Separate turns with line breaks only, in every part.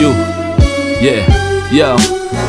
you. Yeah, yo.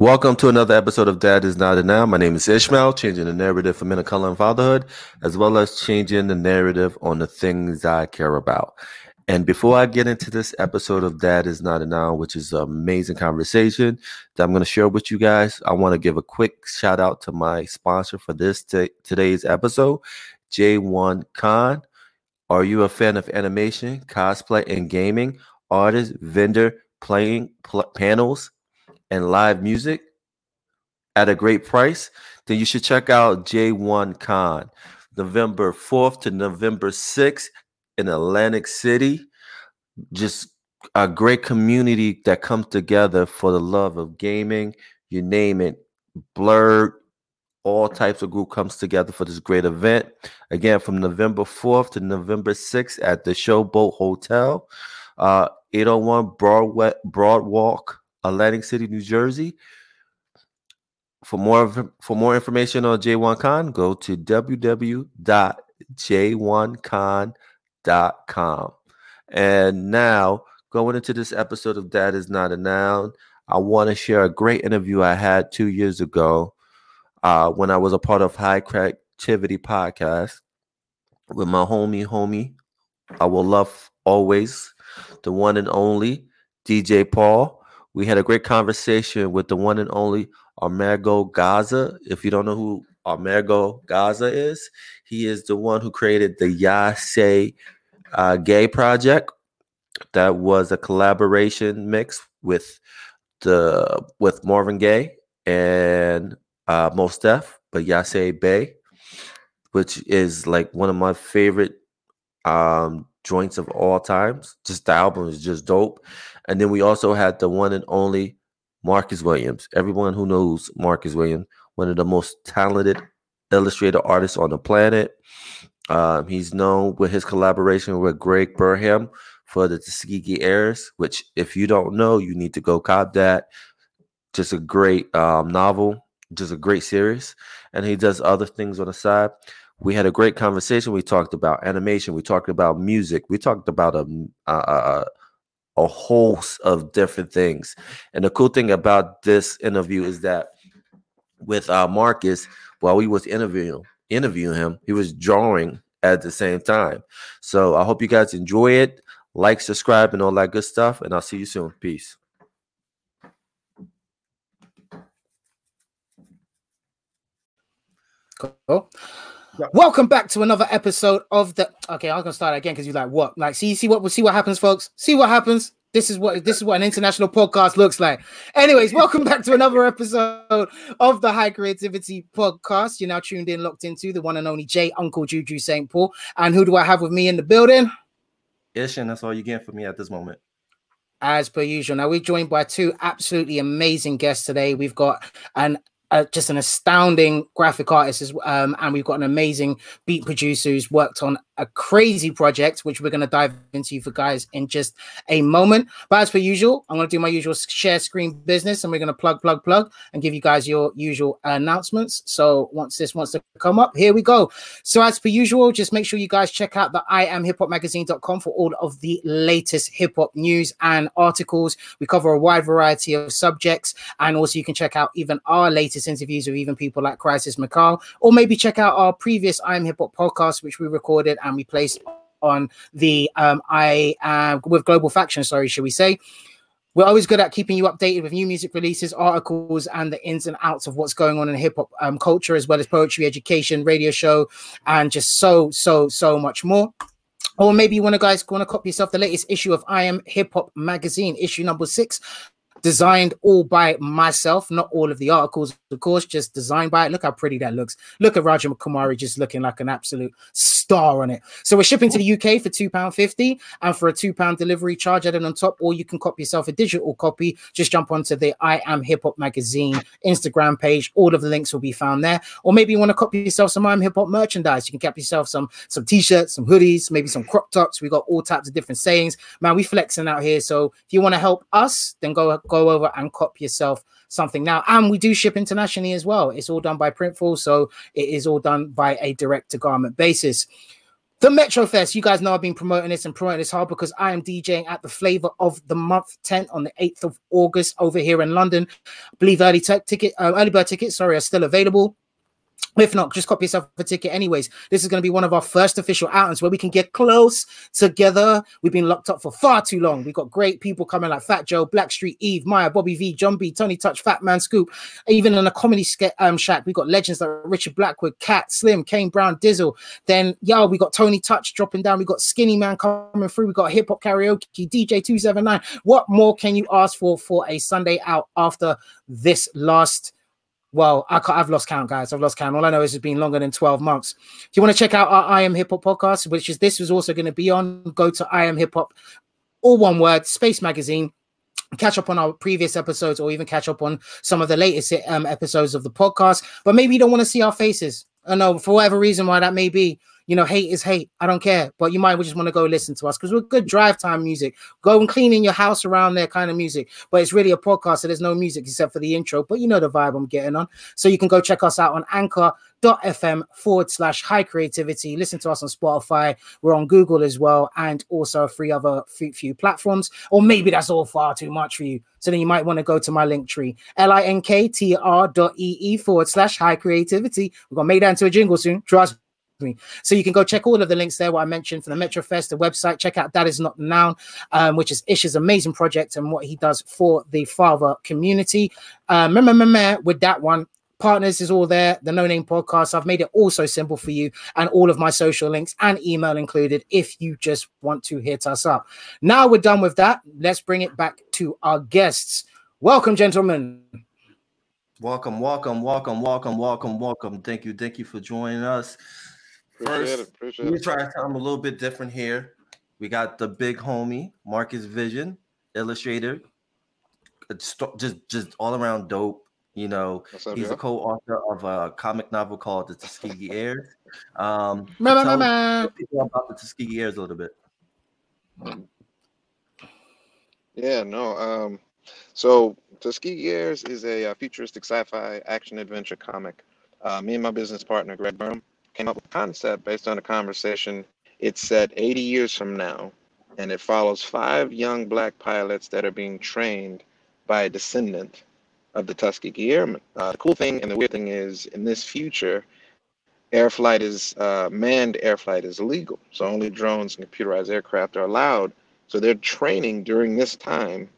Welcome to another episode of Dad is Not a Noun. My name is Ishmael, changing the narrative for men of color and fatherhood, as well as changing the narrative on the things I care about. And before I get into this episode of Dad is Not a Noun, which is an amazing conversation that I'm going to share with you guys, I want to give a quick shout out to my sponsor for this t- today's episode, J1 Con. Are you a fan of animation, cosplay, and gaming? Artist, vendor, playing pl- panels, and live music at a great price, then you should check out J1 Con, November 4th to November 6th in Atlantic City. Just a great community that comes together for the love of gaming. You name it, Blurred, all types of group comes together for this great event. Again, from November 4th to November 6th at the Showboat Hotel, uh, 801 Broadway, Broadwalk Atlantic City, New Jersey. For more for more information on J1Con, go to www.j1con.com. And now, going into this episode of Dad is Not a Noun, I want to share a great interview I had two years ago uh, when I was a part of High Creativity Podcast with my homie, homie. I will love always the one and only DJ Paul. We had a great conversation with the one and only Amerigo Gaza. If you don't know who Amerigo Gaza is, he is the one who created the Yase uh, Gay Project. That was a collaboration mix with the with Marvin Gaye and uh, Mos Def, but Yase Bay, which is like one of my favorite um, joints of all times. Just the album is just dope. And then we also had the one and only Marcus Williams. Everyone who knows Marcus Williams, one of the most talented illustrator artists on the planet. Um, he's known with his collaboration with Greg Burnham for the Tuskegee Heirs, which, if you don't know, you need to go cop that. Just a great um, novel, just a great series. And he does other things on the side. We had a great conversation. We talked about animation. We talked about music. We talked about a, a, a host of different things. And the cool thing about this interview is that with uh, Marcus, while we was interviewing interviewing him, he was drawing at the same time. So I hope you guys enjoy it. Like, subscribe, and all that good stuff. And I'll see you soon. Peace.
Cool. Welcome back to another episode of the. Okay, I'm gonna start again because you're like, what? Like, see, see what? We'll see what happens, folks. See what happens. This is what this is what an international podcast looks like. Anyways, welcome back to another episode of the High Creativity Podcast. You're now tuned in, locked into the one and only J Uncle Juju St. Paul. And who do I have with me in the building?
Ish, and that's all you get for me at this moment.
As per usual. Now we're joined by two absolutely amazing guests today. We've got an uh, just an astounding graphic artist, as, um, and we've got an amazing beat producer who's worked on a crazy project, which we're going to dive into for guys in just a moment. But as per usual, I'm going to do my usual share screen business, and we're going to plug, plug, plug, and give you guys your usual announcements. So once this wants to come up, here we go. So as per usual, just make sure you guys check out the I am hip hop magazine.com for all of the latest hip hop news and articles. We cover a wide variety of subjects, and also you can check out even our latest interviews with even people like Crisis McCall, or maybe check out our previous I'm Hip Hop podcast, which we recorded we placed on the um I uh with Global Faction, sorry, should we say? We're always good at keeping you updated with new music releases, articles, and the ins and outs of what's going on in hip hop um, culture, as well as poetry, education, radio show, and just so, so, so much more. Or maybe you want to guys want to copy yourself the latest issue of I Am Hip Hop magazine, issue number six, designed all by myself, not all of the articles, of course, just designed by it. Look how pretty that looks. Look at Raja Kumari just looking like an absolute star on it. So we're shipping to the UK for £2.50 and for a £2 delivery charge added on top, or you can cop yourself a digital copy. Just jump onto the I Am Hip Hop magazine Instagram page. All of the links will be found there. Or maybe you want to copy yourself some I Am Hip Hop merchandise. You can copy yourself some some t-shirts, some hoodies, maybe some crop tops. We got all types of different sayings. Man, we flexing out here. So if you want to help us, then go go over and cop yourself something now. And we do ship internationally as well. It's all done by Printful, so it is all done by a direct to garment basis. The Metro Fest, you guys know I've been promoting this and promoting this hard because I am DJing at the Flavor of the Month tent on the 8th of August over here in London. I believe early t- ticket, uh, early bird tickets, sorry, are still available. If not, just copy yourself a ticket anyways. This is going to be one of our first official outings where we can get close together. We've been locked up for far too long. We've got great people coming like Fat Joe, Blackstreet, Eve, Maya, Bobby V, Jon B, Tony Touch, Fat Man Scoop. Even in a comedy sk- um, shack, we've got legends like Richard Blackwood, Cat, Slim, Kane Brown, Dizzle. Then, yo, we got Tony Touch dropping down. We got Skinnyman coming through. We got Hip Hop Karaoke, DJ 279. What more can you ask for for a Sunday out after this last? Well, I I've lost count, guys. I've lost count. All I know is it's been longer than 12 months. If you want to check out our I Am Hip Hop podcast, which is this was also going to be on, go to I Am Hip Hop, all one word, Space Magazine. Catch up on our previous episodes or even catch up on some of the latest um, episodes of the podcast. But maybe you don't want to see our faces. I know for whatever reason why that may be you know, hate is hate. I don't care. But you might just want to go listen to us because we're good drive time music. Go and clean in your house around there kind of music. But it's really a podcast, so there's no music except for the intro. But you know the vibe I'm getting on. So you can go check us out on anchor.fm forward slash high creativity. Listen to us on Spotify. We're on Google as well, and also three other few, platforms. Or maybe that's all far too much for you. So then you might want to go to my link tree, L-I-N-K-T-R dot E-E forward slash high creativity. We're gonna make that into a jingle soon. Trust So you can go check all of the links there, what I mentioned for the Metro Fest, the website. Check out Dad Is Not Noun, um, which is Ish's amazing project and what he does for the father community. Um, remember, with that one, partners is all there the no name podcast. I've made it all so simple for you and all of my social links and email included if you just want to hit us up. Now we're done with that. Let's bring it back to our guests. Welcome gentlemen.
Welcome welcome welcome welcome welcome welcome. Thank you thank you for joining us First, appreciate it, we try to sound a little bit different here. We got the big homie, Marcus Vision, illustrator. It's just just all around dope. You know, up, he's a co-author of a comic novel called The Tuskegee Heirs. Um, tell people about the Tuskegee Heirs a little bit.
Yeah, no. Um, so Tuskegee Heirs is a, a uh, futuristic sci-fi action adventure comic. Uh, me and my business partner Greg Burnham came up with a concept based on a conversation. It's set 80 years from now, and it follows five young black pilots that are being trained by a descendant of the Tuskegee Airmen. Uh, the cool thing and the weird thing is, in this future, air flight is uh, manned air flight is illegal. So only drones and computerized aircraft are allowed. So they're training during this time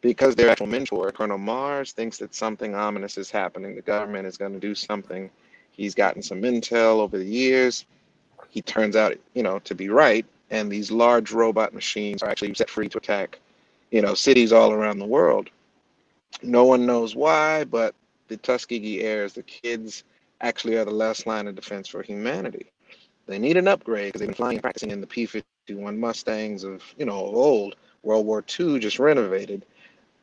because their actual mentor, Colonel Mars, thinks that something ominous is happening. The government is going to do something He's gotten some intel over the years. He turns out, you know, to be right. And these large robot machines are actually set free to attack, you know, cities all around the world. No one knows why, but the Tuskegee heirs, the kids, actually are the last line of defense for humanity. They need an upgrade because they've been flying and practicing in the P-51 Mustangs of, you know, old. World War II just renovated.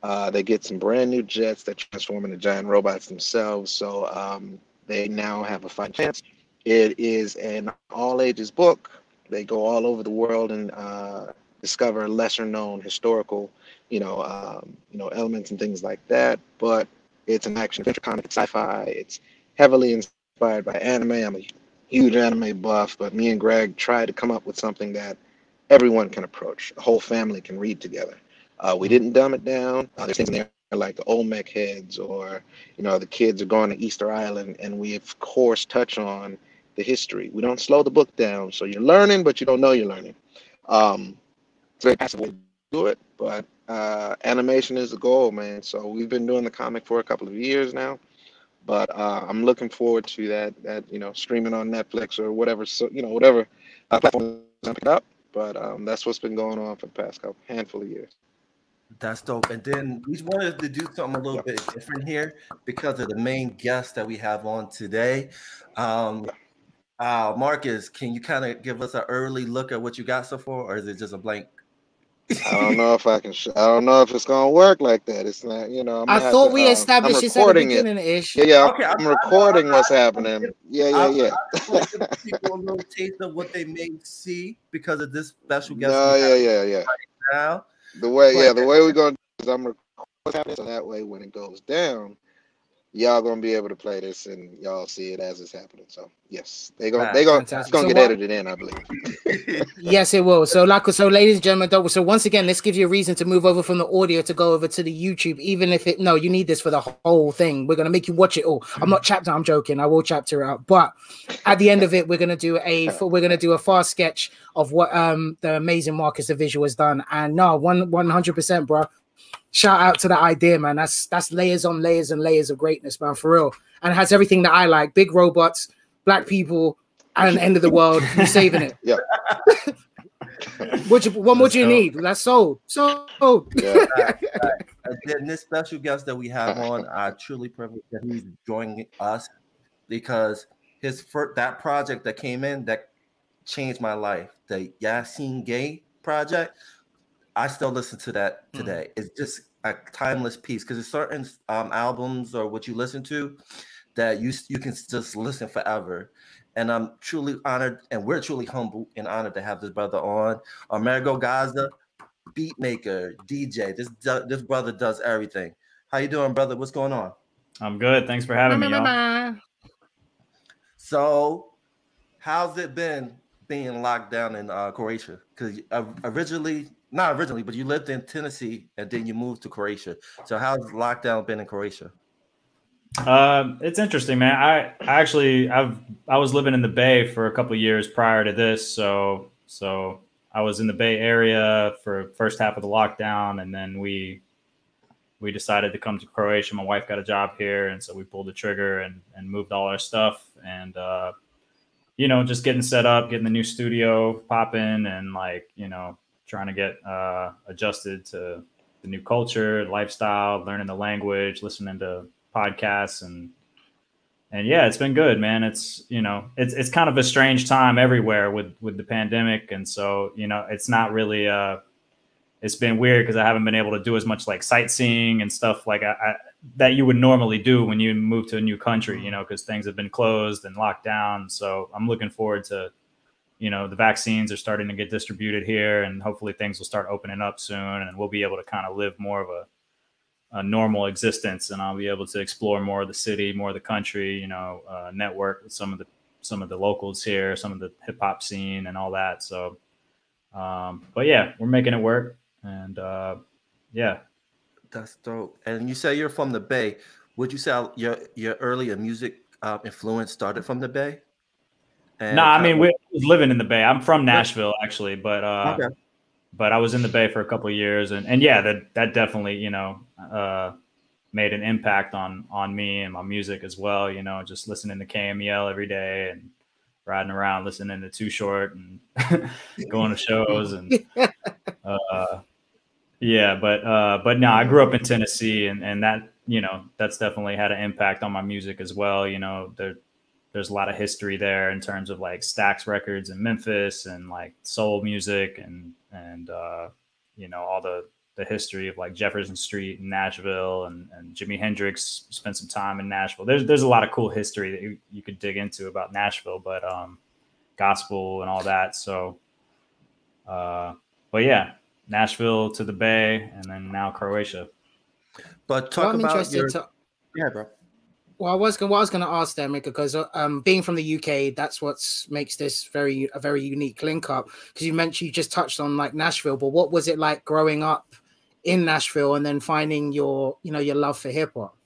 Uh, they get some brand new jets that transform into giant robots themselves. So um, they now have a fighting chance. It is an all ages book. They go all over the world and uh, discover lesser known historical, you know, um, you know, elements and things like that. But it's an action adventure comic. It's sci-fi. It's heavily inspired by anime. I'm a huge anime buff, but me and Greg tried to come up with something that everyone can approach. The whole family can read together. Uh, we didn't dumb it down. Uh, there's things in there like the Olmec heads or you know the kids are going to Easter Island and we of course touch on the history. We don't slow the book down, so you're learning, but you don't know you're learning. Um, it's very passive way to do it, but uh, animation is the goal, man. So we've been doing the comic for a couple of years now, but uh, I'm looking forward to that. That you know, streaming on Netflix or whatever. So you know, whatever uh, platform I pick up. But um, that's what's been going on for the past couple handful of years.
That's dope. And then we wanted to do something a little bit different here because of the main guest that we have on today. Um, uh, Marcus, can you kind of give us an early look at what you got so far, or is it just a blank?
I don't know if I can. Sh- I don't know if it's gonna work like that. It's not. You know.
i thought to, we um, established this at the beginning ish.
Yeah, yeah. Okay, I'm, I'm, recording what's happening. Yeah, yeah, yeah.
people a little taste of what they may see because of this special guest.
No, yeah, yeah, yeah. Right
now,
the way, yeah, the way we're gonna do is I'm recording so that way when it goes down, y'all gonna be able to play this and y'all see it as it's happening. So yes, they gonna they gonna it's gonna so get what, edited in, I believe.
yes, it will. So like so, ladies and gentlemen, so once again, this gives you a reason to move over from the audio to go over to the YouTube, even if it no, you need this for the whole thing. We're gonna make you watch it all. I'm not chapter, I'm joking. I will chapter out, but at the end of it, we're gonna do a we're gonna do a fast sketch of what um the amazing Marcus the visual has done. And no, one one hundred percent, bro shout out to that idea, man. That's that's layers on layers and layers of greatness, man, for real. And it has everything that I like: big robots, black people, and end of the world. You're saving it.
Yeah.
what you, what more do you need? That's sold. Sold.
Yeah. and this special guest that we have on, I truly privileged that he's joining us because his first that project that came in that changed my life, the Yasiin Gaye project I still listen to that mm. today. Mm. It's just a timeless piece because there's certain um, albums or what you listen to that you you can just listen forever. And I'm truly honored, and we're truly humble and honored to have this brother on. Amerigo Gaza, beat maker, DJ. This this brother does everything. How you doing, brother? What's going on?
I'm good. Thanks for having me. Y'all.
So, how's it been being locked down in uh, Croatia? Because originally not originally, but you lived in Tennessee and then you moved to Croatia. So how's lockdown been in Croatia?
Um, it's interesting, man. I, I actually I've I was living in the Bay for a couple years prior to this, so so I was in the Bay Area for first half of the lockdown, and then we we decided to come to Croatia. My wife got a job here, and so we pulled the trigger and and moved all our stuff and uh, you know just getting set up, getting the new studio popping, and like you know trying to get uh, adjusted to the new culture, lifestyle, learning the language, listening to podcasts, and and yeah, it's been good, man. It's you know, it's it's kind of a strange time everywhere with with the pandemic, and so you know, it's not really. Uh, it's been weird because I haven't been able to do as much like sightseeing and stuff like I, I, that you would normally do when you move to a new country, you know, because things have been closed and locked down. So I'm looking forward to you know the vaccines are starting to get distributed here and hopefully things will start opening up soon and we'll be able to kind of live more of a, a normal existence and i'll be able to explore more of the city more of the country you know uh, network with some of the some of the locals here some of the hip-hop scene and all that. So um, but yeah we're making it work and uh, yeah.
That's dope. And you say you're from the bay. Would you say your your earlier music uh, influence started from the bay
no, nah, I mean, we was living in the Bay. I'm from Nashville, actually, but uh, okay. but I was in the Bay for a couple years, and and yeah, that that definitely you know uh, made an impact on on me and my music as well. You know, just listening to KMEL every day and riding around listening to Too Short and going to shows and uh, yeah, but uh, but no, I grew up in Tennessee, and and that you know that's definitely had an impact on my music as well. You know, there there's a lot of history there in terms of like Stax Records in Memphis and like soul music and and uh, you know all the the history of like Jefferson Street in Nashville and, and Jimi Hendrix spent some time in Nashville. There's there's a lot of cool history that you, you could dig into about Nashville, but um, gospel and all that. So, uh, but yeah, Nashville to the Bay, and then now Croatia.
But talk well, about your to- yeah, bro.
Well, I was going. I was going to ask them because uh, um, being from the UK, that's what makes this very a very unique link up. Because you mentioned you just touched on like Nashville, but what was it like growing up in Nashville and then finding your you know your love for hip hop?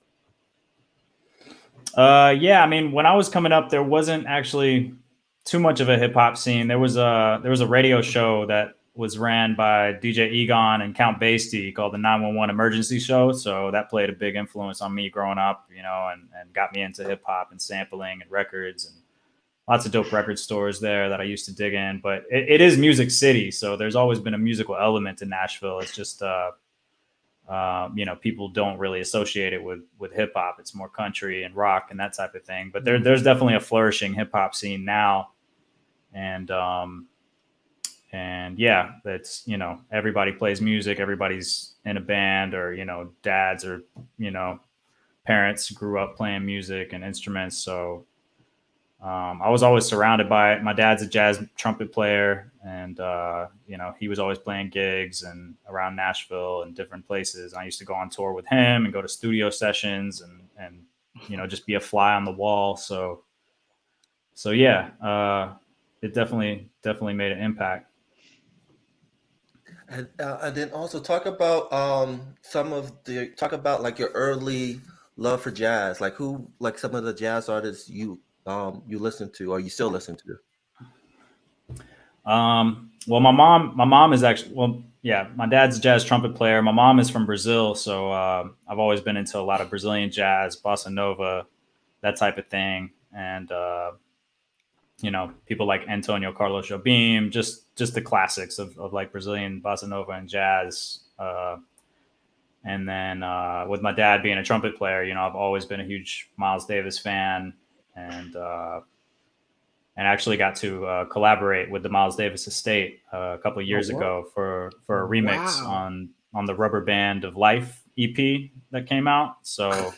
Uh, yeah, I mean, when I was coming up, there wasn't actually too much of a hip hop scene. There was a there was a radio show that was ran by DJ Egon and Count Basie called the 911 Emergency Show. So that played a big influence on me growing up, you know, and, and got me into hip hop and sampling and records and lots of dope record stores there that I used to dig in. But it, it is Music City, so there's always been a musical element in Nashville. It's just, uh, uh, you know, people don't really associate it with with hip hop. It's more country and rock and that type of thing. But there, there's definitely a flourishing hip hop scene now, and um, and yeah, that's you know, everybody plays music. Everybody's in a band, or you know, dads or you know, parents grew up playing music and instruments, so um, I was always surrounded by it. My dad's a jazz trumpet player, and uh, you know he was always playing gigs and around Nashville and different places. I used to go on tour with him and go to studio sessions and and you know just be a fly on the wall. So so yeah, uh, it definitely definitely made an impact.
And, uh, and then also talk about um, some of the talk about like your early love for jazz, like who like some of the jazz artists you um, you listen to or you still listen to?
Um, well, my mom, my mom is actually, well, yeah, my dad's a jazz trumpet player. My mom is from Brazil, so uh, I've always been into a lot of Brazilian jazz, bossa nova, that type of thing, and uh, you know, people like Antonio Carlos Jobim, just just the classics of, of like Brazilian bossa nova and jazz. Uh, and then uh, with my dad being a trumpet player, you know, I've always been a huge Miles Davis fan and uh, and actually got to uh, collaborate with the Miles Davis Estate uh, a couple years oh, ago for for a remix wow. on on the Rubber Band of Life EP that came out. So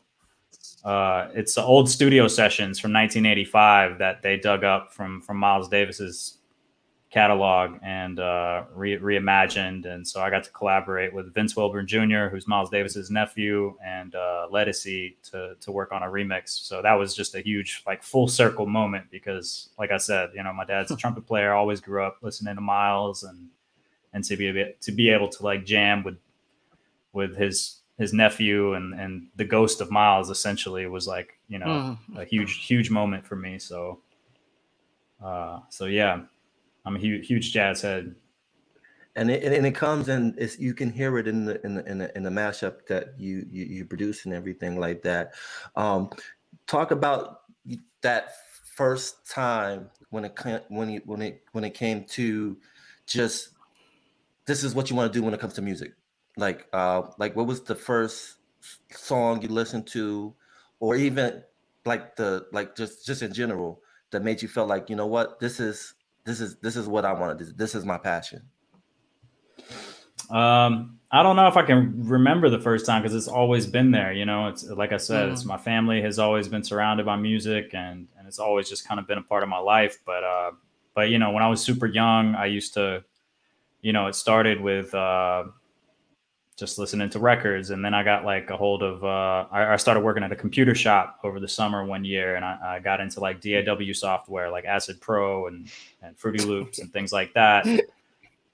uh, it's the old studio sessions from 1985 that they dug up from from Miles Davis's catalog and uh, re- reimagined. And so I got to collaborate with Vince Wilburn Jr., who's Miles Davis's nephew, and uh, Ledisi to to work on a remix. So that was just a huge like full circle moment because, like I said, you know, my dad's a trumpet player. Always grew up listening to Miles and and to be to be able to like jam with with his his nephew and and the ghost of Miles essentially was like you know mm. a huge huge moment for me. So uh, so yeah, I'm a huge, huge jazz head.
And it, and it comes and it's you can hear it in the in the in the, in the mashup that you, you you produce and everything like that. Um, talk about that first time when it when it when it when it came to just this is what you want to do when it comes to music. Like uh like what was the first song you listened to, or even like the like just just in general that made you feel like you know what this is this is this is what I want to do. This is my passion.
Um, I don't know if I can remember the first time because it's always been there. You know, it's like I said, mm. it's my family has always been surrounded by music, and and it's always just kind of been a part of my life. But uh, but you know, when I was super young, I used to, you know, it started with uh, just listening to records. And then I got like a hold of, uh, I, I, started working at a computer shop over the summer one year and I, I, got into like DAW software like Acid Pro and, and Fruity Loops and things like that.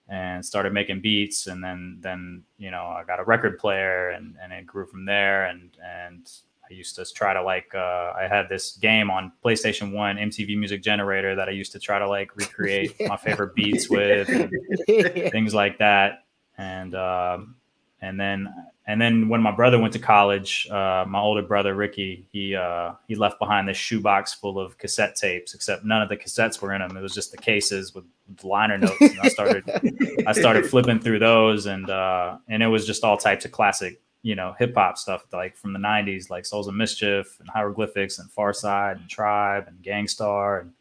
And started making beats, and then, then you know, I got a record player, and, and it grew from there. And and I used to try to like uh, I had this game on PlayStation One, MTV Music Generator, that I used to try to like recreate yeah. my favorite beats with, and things like that. And um, and then and then when my brother went to college, uh, my older brother Ricky, he uh, he left behind this shoebox full of cassette tapes, except none of the cassettes were in them. It was just the cases with, liner notes. And I started I started flipping through those, and uh, and it was just all types of classic, you know, hip hop stuff like from the '90s, like Souls of Mischief and Hieroglyphics and Pharcyde and Tribe and Gang Starr and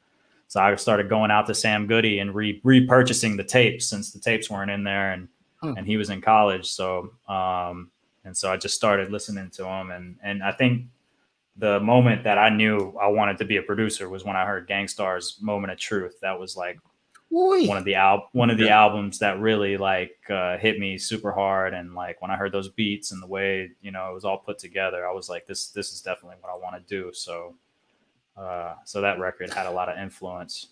so I started going out to Sam Goody and re- repurchasing the tapes since the tapes weren't in there and Hmm. and he was in college. So, um, and so I just started listening to him, and and I think the moment that I knew I wanted to be a producer was when I heard Gang Starr's "Moment of Truth." That was like Oy. one of the al- one of the yeah. albums that really like uh, hit me super hard, and like when I heard those beats and the way you know it was all put together, I was like, this this is definitely what I want to do. So, uh, so that record had a lot of influence.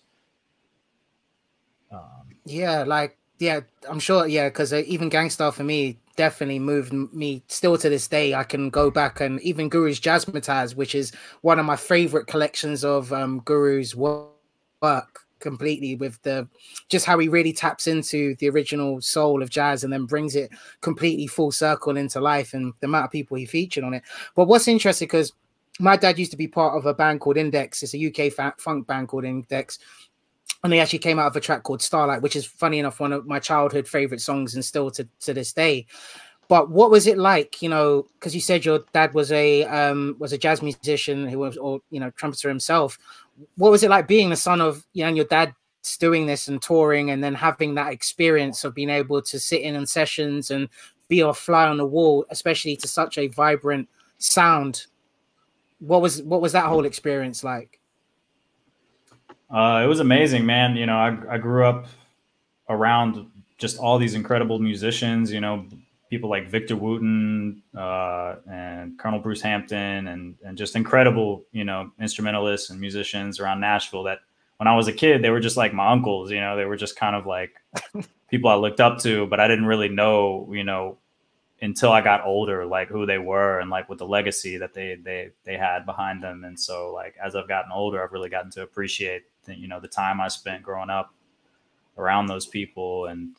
Um, yeah, like yeah, I'm sure. Yeah, because uh, even Gang Starr for me definitely moved me. Still to this day, I can go back and even Guru's Jazzmatazz, which is one of my favorite collections of um, Guru's work. completely with the just how he really taps into the original soul of jazz and then brings it completely full circle into life and the amount of people he featured on it. But what's interesting because my dad used to be part of a band called Index. It's a UK funk band called Index. And they actually came out of a track called Starlight, which is funny enough, one of my childhood favorite songs and still to, to this day. But what was it like, you know, because you said your dad was a um was a jazz musician who was or you know, trumpeter himself. What was it like being the son of you know, and your dad doing this and touring and then having that experience of being able to sit in on sessions and be a fly on the wall, especially to such a vibrant sound what was what was that whole experience like?
Uh, it was amazing, man. You know, I, I grew up around just all these incredible musicians. You know, people like Victor Wooten uh, and Colonel Bruce Hampton, and and just incredible, you know, instrumentalists and musicians around Nashville. That when I was a kid, they were just like my uncles. You know, they were just kind of like people I looked up to, but I didn't really know, you know, until I got older, like who they were and like with the legacy that they they they had behind them. And so like as I've gotten older, I've really gotten to appreciate you know the time I spent growing up around those people and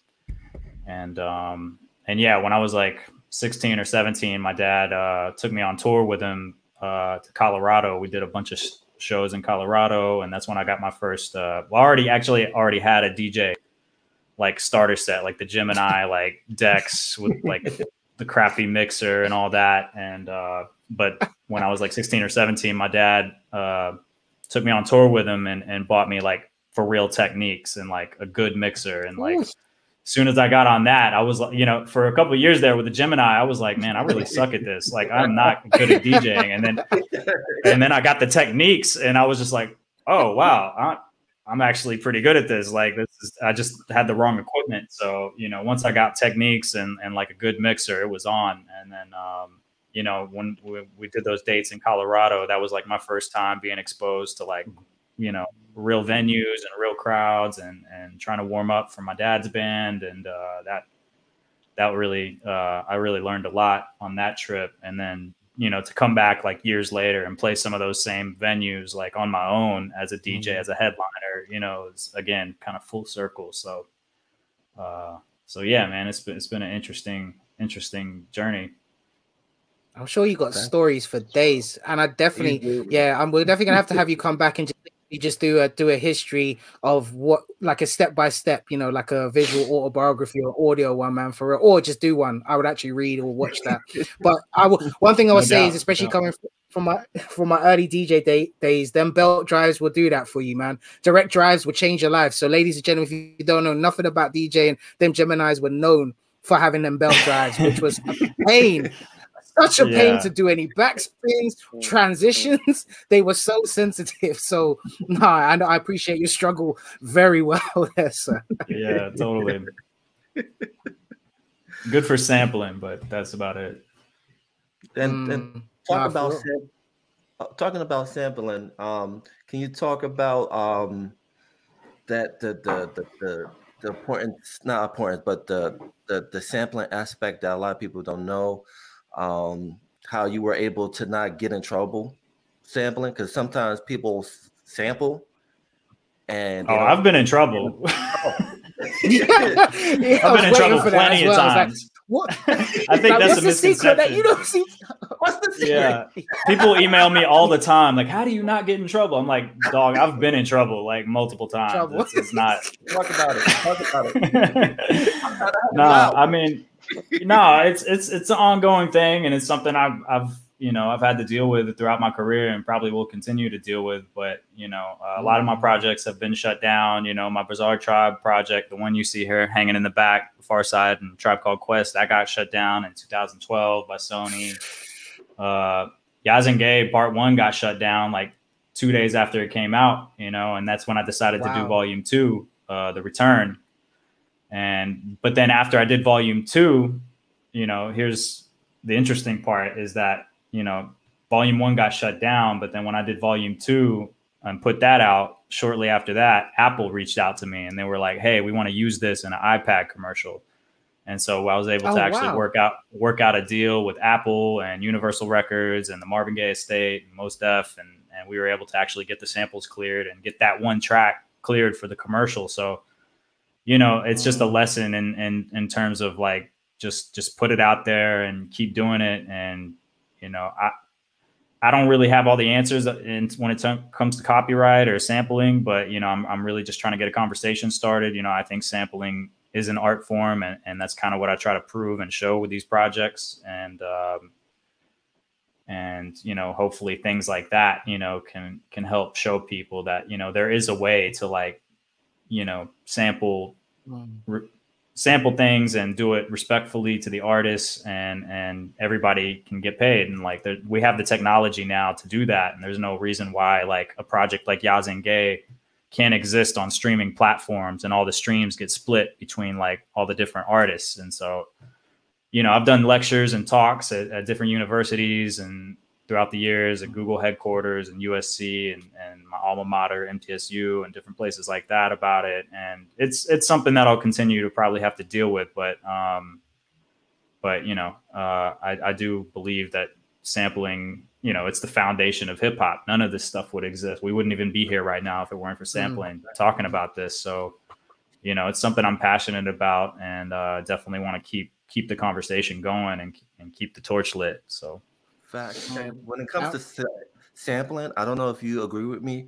and um and yeah, when I was like 16 or 17, my dad uh, took me on tour with him uh, to Colorado. We did a bunch of sh- shows in Colorado, and that's when I got my first. Uh, well, I already actually already had a DJ like starter set, like the Gemini like decks with like the crappy mixer and all that. And uh, but when I was like 16 or 17, my dad uh, took me on tour with him and, and bought me like for real Technics and like a good mixer. And like as soon as I got on that, I was like, you know, for a couple of years there with the Gemini, I was like, man, I really suck at this. Like I'm not good at DJing. And then and then I got the Technics and I was just like, oh wow, I, I'm actually pretty good at this. Like this is, I just had the wrong equipment. So, you know, once I got Technics and, and like a good mixer, it was on. And then, um, you know, when we, we did those dates in Colorado, that was like my first time being exposed to like, you know, real venues and real crowds and, and trying to warm up for my dad's band. And, uh, that, that really, uh, I really learned a lot on that trip. And then you know to come back like years later and play some of those same venues like on my own as a dj mm-hmm. as a headliner you know is again kind of full circle so uh so yeah man it's been it's been an interesting interesting journey
i'm sure you got okay. stories for days and i definitely yeah i'm we're definitely gonna have to have you come back and just you just do a do a history of what like a step by step, you know, like a visual autobiography or audio one man for it, or just do one. I would actually read or watch that. but I will one thing I would no say doubt, is especially no. coming from my from my early DJ day, days, them belt drives will do that for you, man. Direct drives will change your life. So, ladies and gentlemen, if you don't know nothing about DJing, them Geminis were known for having them belt drives, which was a pain such a yeah. pain to do any backspins, transitions. They were so sensitive. So, no, I, I appreciate your struggle very well there, sir.
Yeah, totally. Good for sampling, but that's about it.
And, and mm, talk nah, about sam- uh, talking about sampling. Um, can you talk about um that the the the, the the importance not importance but the, the the sampling aspect that a lot of people don't know um, how you were able to not get in trouble sampling because sometimes people sample and
oh, I've been in trouble. yeah, yeah, I've been in trouble plenty of times. What? I think that's a misconception. That you don't see. What's the secret? Yeah, people email me all the time, like, "How do you not get in trouble?" I'm like, "Dog, I've been in trouble like multiple times. It's, it's, not."
Talk about it. Talk about it.
nah, I mean, no, it's it's it's an ongoing thing, and it's something I've I've you know I've had to deal with throughout my career, and probably will continue to deal with. But you know, uh, a lot of my projects have been shut down. You know, my Bizarre Tribe project, the one you see here hanging in the back, Pharcyde, and Tribe Called Quest, that got shut down in 2012 by Sony. Uh, Yasiin Part One got shut down like two days after it came out. You know, and that's when I decided wow. to do Volume Two, uh, The Return and but then after I did volume two, you know, here's the interesting part is that, you know, volume one got shut down, but then when I did volume two and put that out shortly after that, Apple reached out to me and they were like, Hey, we want to use this in an iPad commercial. And so I was able oh, to actually wow. work out work out a deal with Apple and Universal Records and the Marvin Gaye estate and Mos Def and and we were able to actually get the samples cleared and get that one track cleared for the commercial. So, you know, it's just a lesson in in in terms of like just just put it out there and keep doing it. And you know, I I don't really have all the answers in, when it comes to copyright or sampling, but you know, I'm I'm really just trying to get a conversation started. You know, I think sampling is an art form, and, and that's kind of what I try to prove and show with these projects. And um, and you know, hopefully things like that, you know, can can help show people that you know there is a way to like, you know, sample. Re- sample things and do it respectfully to the artists and and everybody can get paid and like we have the technology now to do that and there's no reason why like a project like Yasiin Gaye can't exist on streaming platforms and all the streams get split between like all the different artists. And so, you know, I've done lectures and talks at, at different universities and throughout the years at Google headquarters and USC and, and my alma mater, MTSU, and different places like that about it. And it's it's something that I'll continue to probably have to deal with. But um, but you know, uh, I, I do believe that sampling you know it's the foundation of hip hop. None of this stuff would exist. We wouldn't even be here right now if it weren't for mm. sampling, mm. talking about this. So, you know, it's something I'm passionate about, and uh, definitely want to keep keep the conversation going and and keep the torch lit. So,
fact. When it comes to sampling, I don't know if you agree with me.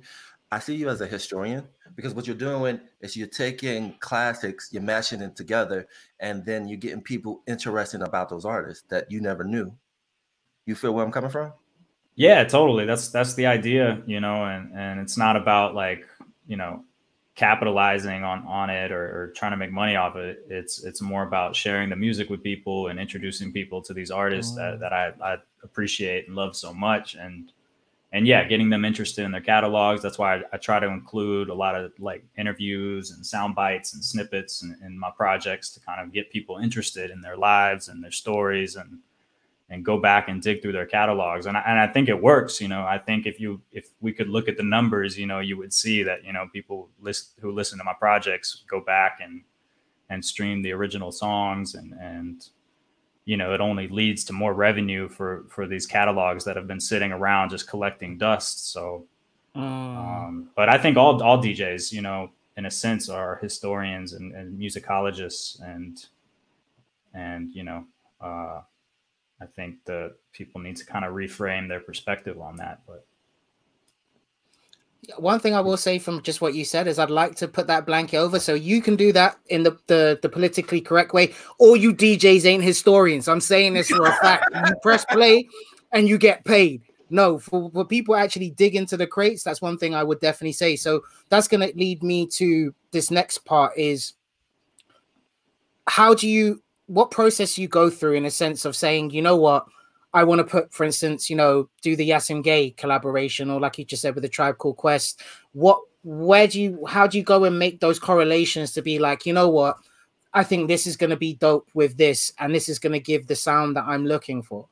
I see you as a historian because what you're doing is you're taking classics, you're mashing them together, and then you're getting people interested about those artists that you never knew. You feel where I'm coming from?
Yeah, totally. That's that's the idea, you know, and and it's not about like you know capitalizing on on it or, or, trying to make money off it. It's it's more about sharing the music with people and introducing people to these artists that, mm. that I, I appreciate and love so much and and yeah, getting them interested in their catalogs. That's why I, I try to include a lot of like interviews and sound bites and snippets in, in my projects to kind of get people interested in their lives and their stories and and go back and dig through their catalogs. And I, and I think it works you know. I think if you if we could look at the numbers you know you would see that you know people list who listen to my projects go back and and stream the original songs. And and you know it only leads to more revenue for for these catalogs that have been sitting around just collecting dust. So mm. um, but i think all all djs you know in a sense are historians and, and musicologists and and you know uh, I think that people need to kind of reframe their perspective on that. But
one thing I will say from just what you said is I'd like to put that blanket over so you can do that in the, the, the politically correct way. All you DJs ain't historians. I'm saying this for a fact. You press play and you get paid. No, for, for people actually dig into the crates, that's one thing I would definitely say. So that's going to lead me to this next part is how do you what process you go through in a sense of saying, you know what, I want to put, for instance, you know, do the Yasiin Gaye collaboration, or like you just said with the Tribe Called Quest. What, where do you, how do you go and make those correlations to be like, you know what, I think this is going to be dope with this, and this is going to give the sound that I'm looking for.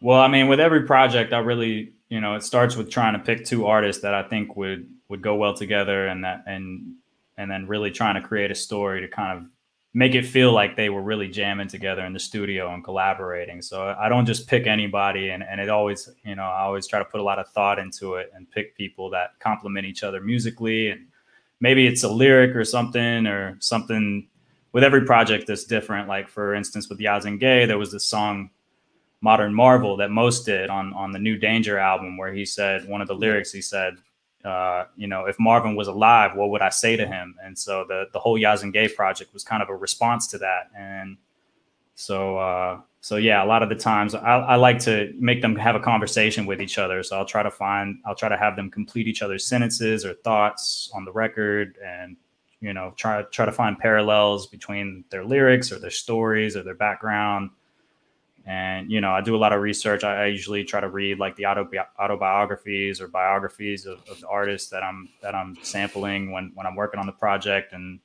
Well, I mean, with every project, I really, you know, it starts with trying to pick two artists that I think would would go well together, and that and and then really trying to create a story to kind of make it feel like they were really jamming together in the studio and collaborating. So I don't just pick anybody and, and it always, you know, I always try to put a lot of thought into it and pick people that complement each other musically. And maybe it's a lyric or something or something with every project that's different. Like for instance, with Yasiin Gaye, there was this song Modern Marvel that Mos Def on on the New Danger album where he said one of the lyrics he said, uh, you know, if Marvin was alive, what would I say to him? And so the the whole Yasiin Gaye project was kind of a response to that. And so uh, so yeah, a lot of the times I, I, like to make them have a conversation with each other. So I'll try to find I'll try to have them complete each other's sentences or thoughts on the record, and you know try try to find parallels between their lyrics or their stories or their background and you know i do a lot of research. I, usually try to read like the autobi- autobiographies or biographies of, of, the artists that i'm that i'm sampling when when i'm working on the project. And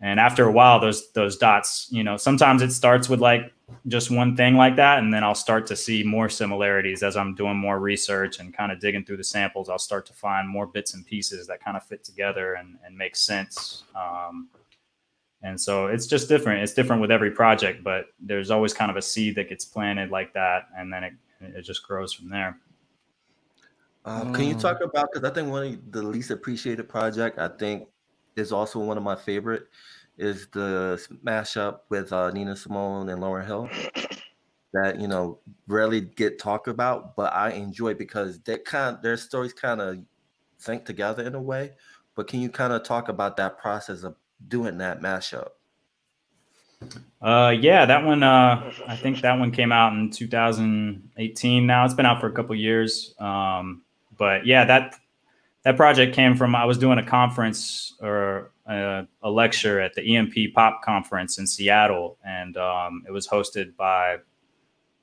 and after a while those those dots you know sometimes it starts with like just one thing like that and then i'll start to see more similarities as i'm doing more research and kind of digging through the samples. I'll start to find more bits and pieces that kind of fit together and, and make sense um, and so it's just different. It's different with every project, but there's always kind of a seed that gets planted like that, and then it it just grows from there.
Um, Can you talk about because I think one of the least appreciated project I think is also one of my favorite is the mashup with uh, Nina Simone and Lauryn Hill that you know rarely get talked about, but I enjoy because they kind their stories kind of think together in a way. But can you kind of talk about that process of doing that mashup?
Uh, yeah, that one. Uh, I think that one came out in 2018. Now it's been out for a couple years. Um, but yeah, that that project came from I was doing a conference or a, a lecture at the EMP Pop Conference in Seattle, and um, it was hosted by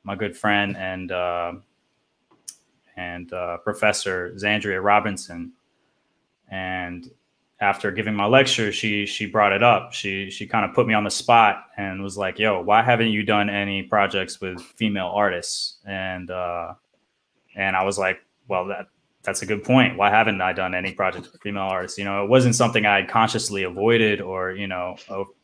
my good friend and uh, and uh, Professor Zandria Robinson. And after giving my lecture, she she brought it up. She she kind of put me on the spot and was like, "Yo, why haven't you done any projects with female artists?" And uh, and I was like, "Well, that that's a good point. Why haven't I done any projects with female artists? You know, it wasn't something I had consciously avoided or you know,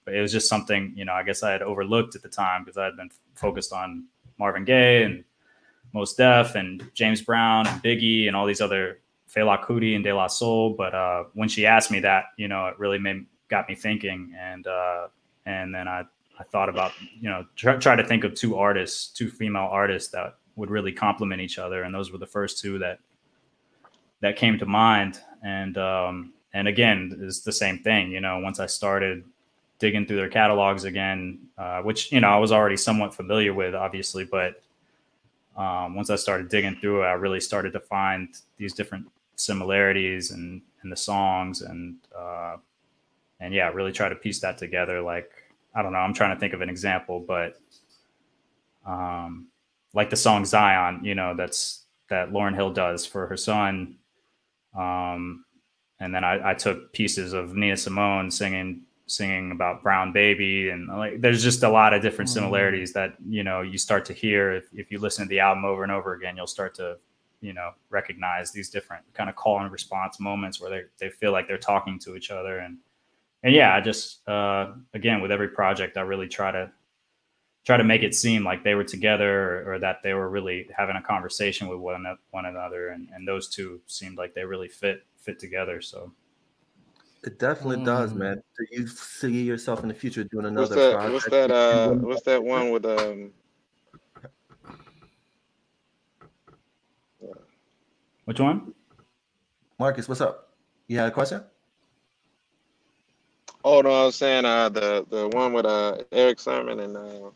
it was just something you know I guess I had overlooked at the time because I had been focused on Marvin Gaye and Mos Def and James Brown and Biggie and all these other Fela Kuti and De La Soul. But uh, when she asked me that, you know, it really made got me thinking, and uh, and then I I thought about you know try, try to think of two artists, two female artists that would really complement each other, and those were the first two that that came to mind. And um, and again, it's the same thing. You know, once I started digging through their catalogs again, uh, which you know I was already somewhat familiar with, obviously, but um, once I started digging through it, I really started to find these different similarities and in the songs and uh, and yeah, really try to piece that together. Like I don't know, I'm trying to think of an example, but um, like the song Zion, you know, that's that Lauryn Hill does for her son. Um, and then I, I took pieces of Nina Simone singing singing about brown baby and like there's just a lot of different mm. similarities that you know you start to hear if, if you listen to the album over and over again you'll start to you know recognize these different kind of call and response moments where they, they feel like they're talking to each other and and yeah i just uh again with every project i really try to try to make it seem like they were together or, or that they were really having a conversation with one, one another and, and those two seemed like they really fit fit together so
it definitely mm. does, man. Do you see yourself in the future doing another
what's that,
project?
What's that? Uh, what's that one with um?
Which one?
Marcus, what's up? You had a question?
Oh no, I was saying uh the the one with uh Erick Sermon and uh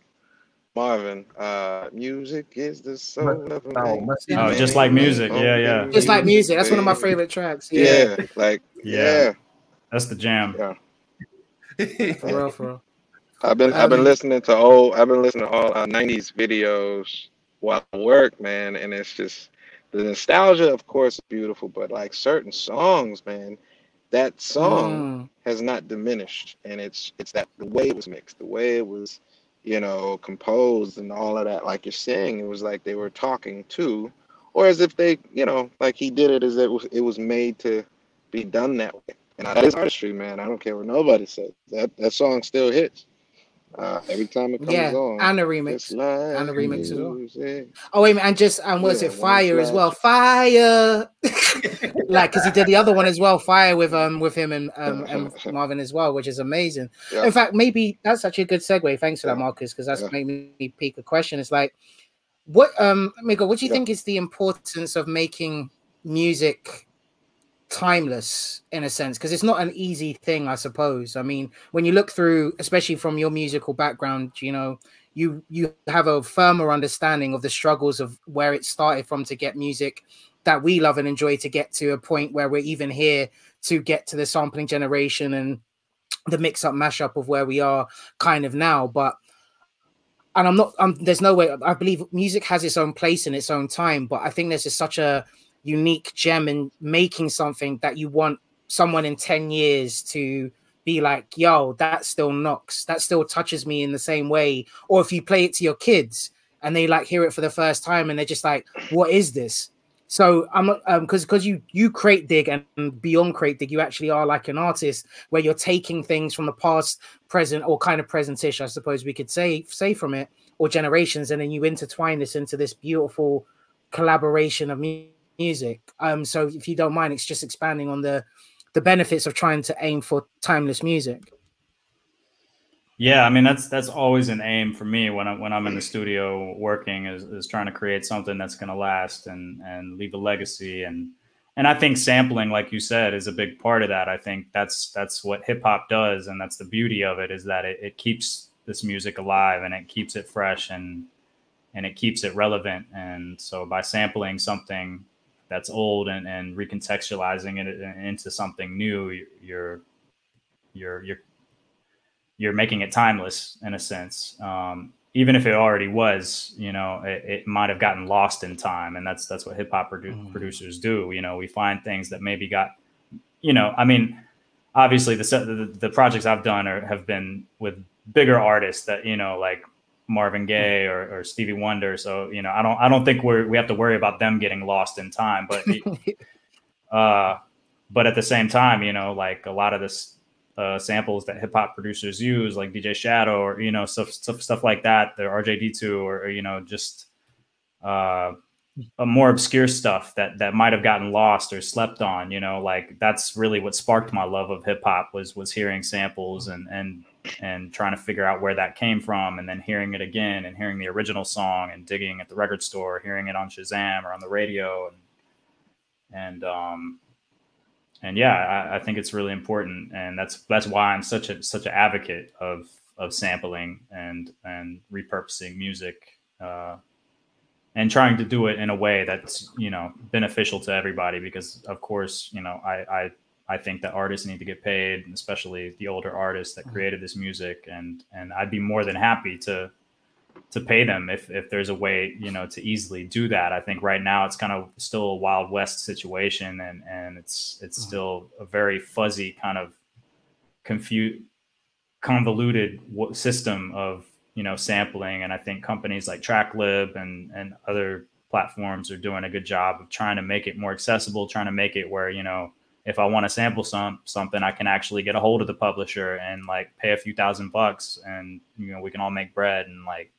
Marvin. Uh music is the soul of
oh, man. Oh, just like music. Yeah, yeah.
Just like music. That's one of my favorite tracks.
Yeah, yeah like yeah. yeah.
That's the jam.
Yeah.
for real, for real.
I've been I've been listening to old I've been listening to all uh, '90s videos while I work, man, and it's just the nostalgia, of course, beautiful, but like certain songs, man, that song mm. has not diminished, and it's it's that the way it was mixed, the way it was, you know, composed, and all of that. Like you're saying, it was like they were talking to, or as if they, you know, like he did it as it was it was made to be done that way. And that is artistry, man. I don't care what nobody says. That that song still hits. Uh, every time it comes
yeah,
on.
and the remix. Like and the remix as well. Oh wait, and just and was yeah, it Fire as well? Fire, like because he did the other one as well, Fire with um with him and um and Marvin as well, which is amazing. Yeah. In fact, maybe that's actually a good segue. Thanks for that, Marcus, because that's made me pick a question. It's like, what um, Miko, what do you think is the importance of making music timeless in a sense because it's not an easy thing i suppose. I mean when you look through especially from your musical background you know you you have a firmer understanding of the struggles of where it started from to get music that we love and enjoy to get to a point where we're even here to get to the sampling generation and the mix up mashup of where we are kind of now. But and i'm not um, there's no way i believe music has its own place in its own time but i think there's just such a unique gem in making something that you want someone in 10 years to be like, yo, that still knocks, that still touches me in the same way. Or if you play it to your kids and they like hear it for the first time and they're just like, what is this? So I'm um because because you you crate dig and beyond crate dig, you actually are like an artist where you're taking things from the past, present, or kind of presentish, I suppose we could say say from it, or generations, and then you intertwine this into this beautiful collaboration of music music. Um, so if you don't mind, it's just expanding on the the benefits of trying to aim for timeless music.
Yeah, I mean that's that's always an aim for me when I when I'm in the studio working is, is trying to create something that's going to last and and leave a legacy and and I think sampling, like you said, is a big part of that. I think that's that's what hip hop does, and that's the beauty of it is that it, it keeps this music alive and it keeps it fresh and and it keeps it relevant. And so by sampling something that's old and, and recontextualizing it into something new, you're you're you're you're making it timeless in a sense. Um, even if it already was, you know, it, it might have gotten lost in time, and that's that's what hip hop produ- mm. producers do. You know, we find things that maybe got, you know, I mean, obviously the the, the projects I've done are, have been with bigger artists that you know, like Marvin Gaye or, or Stevie Wonder. So you know, I don't I don't think we we have to worry about them getting lost in time, but. uh, but at the same time, you know, like a lot of this uh, samples that hip hop producers use, like DJ Shadow or you know stuff stuff, stuff like that, the RJD2 or, or you know just uh, more obscure stuff that that might have gotten lost or slept on. You know, like that's really what sparked my love of hip hop was was hearing samples and and and trying to figure out where that came from, and then hearing it again and hearing the original song and digging at the record store, hearing it on Shazam or on the radio, and and um, and yeah, I, I, think it's really important, and that's that's why I'm such a such an advocate of of sampling and and repurposing music, uh, and trying to do it in a way that's you know beneficial to everybody. Because of course, you know, I I I think that artists need to get paid, especially the older artists that mm-hmm. created this music, and and I'd be more than happy to to pay them if if there's a way you know to easily do that. I think right now it's kind of still a wild west situation, and and it's it's mm-hmm. still a very fuzzy kind of confused convoluted system of you know sampling and i think companies like tracklib and and other platforms are doing a good job of trying to make it more accessible trying to make it where you know if i want to sample some something i can actually get a hold of the publisher and like pay a few thousand bucks and you know we can all make bread and like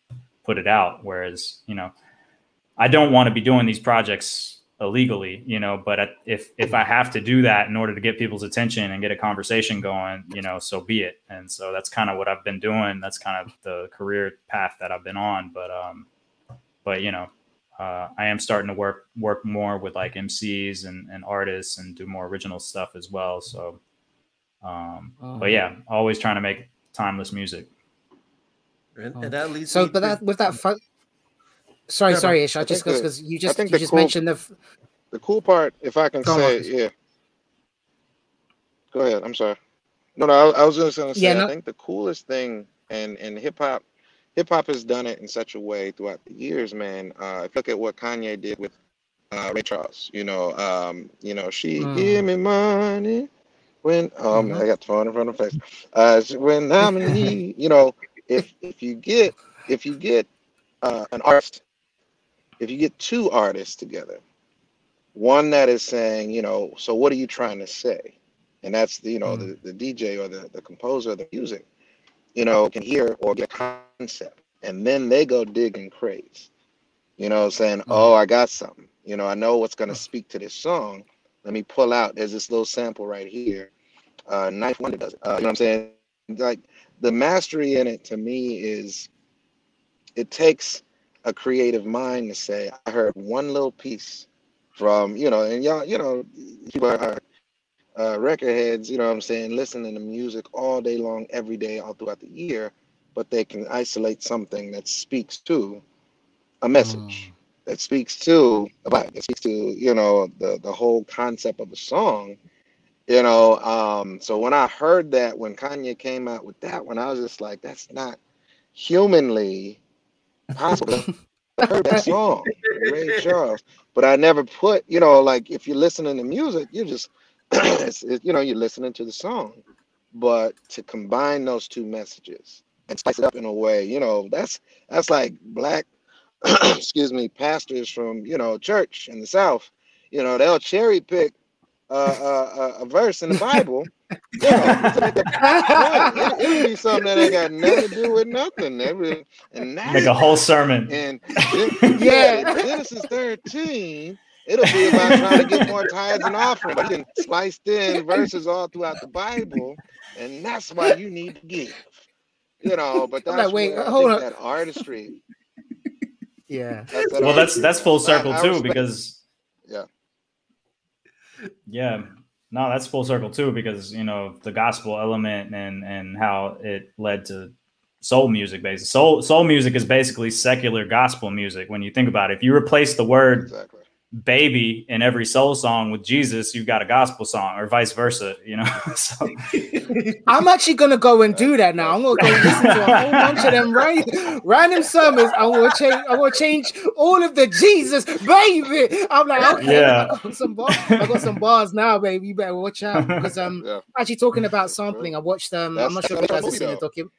put it out. Whereas, you know, I don't want to be doing these projects illegally, you know, but if if I have to do that in order to get people's attention and get a conversation going, you know, so be it. And so that's kind of what I've been doing. That's kind of the career path that I've been on. But um, but you know, uh, I am starting to work work more with like MCs and, and artists and do more original stuff as well. So, um, oh. but yeah, always trying to make timeless music.
And, oh. and that leads
so, but that with that. Fo- sorry, yeah, sorry, Ish. I, I just because you just you just cool, mentioned the f-
the cool part. If I can say, on. yeah. Go ahead. I'm sorry. No, no. I, I was just going to say. Yeah, no. I think the coolest thing, and and hip hop, hip hop has done it in such a way throughout the years, man. Uh, if you look at what Kanye did with uh, Ray Charles, you know, um, you know, she mm. give me money when um mm-hmm. I got the phone in front of the face. Uh, when I'm in need, you know, if if you get if you get uh, an artist, if you get two artists together, one that is saying, you know, so what are you trying to say? And that's the, you know, mm. the, the DJ or the, the composer of the music, you know, can hear or get a concept. And then they go dig and craze, you know, saying, mm. oh, I got something. You know, I know what's going to speak to this song. Let me pull out. There's this little sample right here. Uh, 9th Wonder does it. Uh, you know what I'm saying? Like the mastery in it to me is it takes a creative mind to say i heard one little piece from you know and y'all you know people are uh, record heads you know what i'm saying listening to music all day long every day all throughout the year but they can isolate something that speaks to a message mm. that speaks to about that speaks to you know the the whole concept of a song you know, um, so when I heard that when Kanye came out with that one, I was just like, that's not humanly heard that song, Ray Charles, but I never put, you know, like if you're listening to music, you just, it's, it, you know, you're listening to the song, but to combine those two messages and spice it up in a way, you know, that's that's like black, excuse me, pastors from you know church in the South, you know, they'll cherry pick uh, uh, a verse in the Bible, yeah, it, it, would be something that ain't got nothing to do with nothing. Every, and
make a whole sermon.
And yeah, Genesis 13, It'll be about trying to get more tithes and offering. But you can spliced in verses all throughout the Bible, and that's why you need to give. You know, but that's
like, wait,
where I
hold
think
on.
that artistry.
Yeah.
That's that
well that's
artistry.
that's full
I-
circle
I
too
respect-
because
Yeah.
yeah no that's full circle too because you know the gospel element and and how it led to soul music basically soul soul music is basically secular gospel music when you think about it if you replace the word
Exactly.
Baby in every soul song with jesus you've got a gospel song or vice versa you know so
I'm actually gonna go and do that now. I'm gonna go listen to a whole bunch of them right random sermons. I'm gonna change. I'm gonna change all of the Jesus, baby. I'm like, okay,
Yeah.
I got some bars. I got some bars now, baby. You better watch out because um,
Yeah.
actually talking about sampling. I watched um, I'm not sure if you guys have seen the document.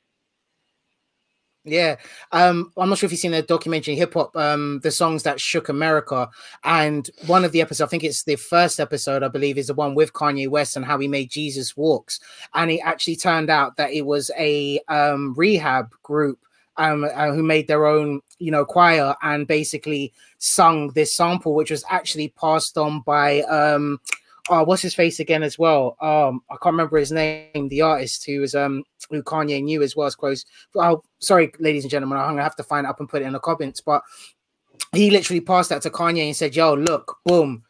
Yeah, um, I'm not sure if you've seen the documentary hip hop, um, the songs that shook America, and one of the episodes, I think it's the first episode, I believe, is the one with Kanye West and how he made Jesus Walks, and it actually turned out that it was a um, rehab group um, uh, who made their own, you know, choir and basically sung this sample, which was actually passed on by um, oh, what's his face again as well? Um, I can't remember his name. The artist who was um who Kanye knew as well as close. Oh, sorry, ladies and gentlemen, I'm gonna have to find it up and put it in the comments. But he literally passed that to Kanye and said, "Yo, look, boom,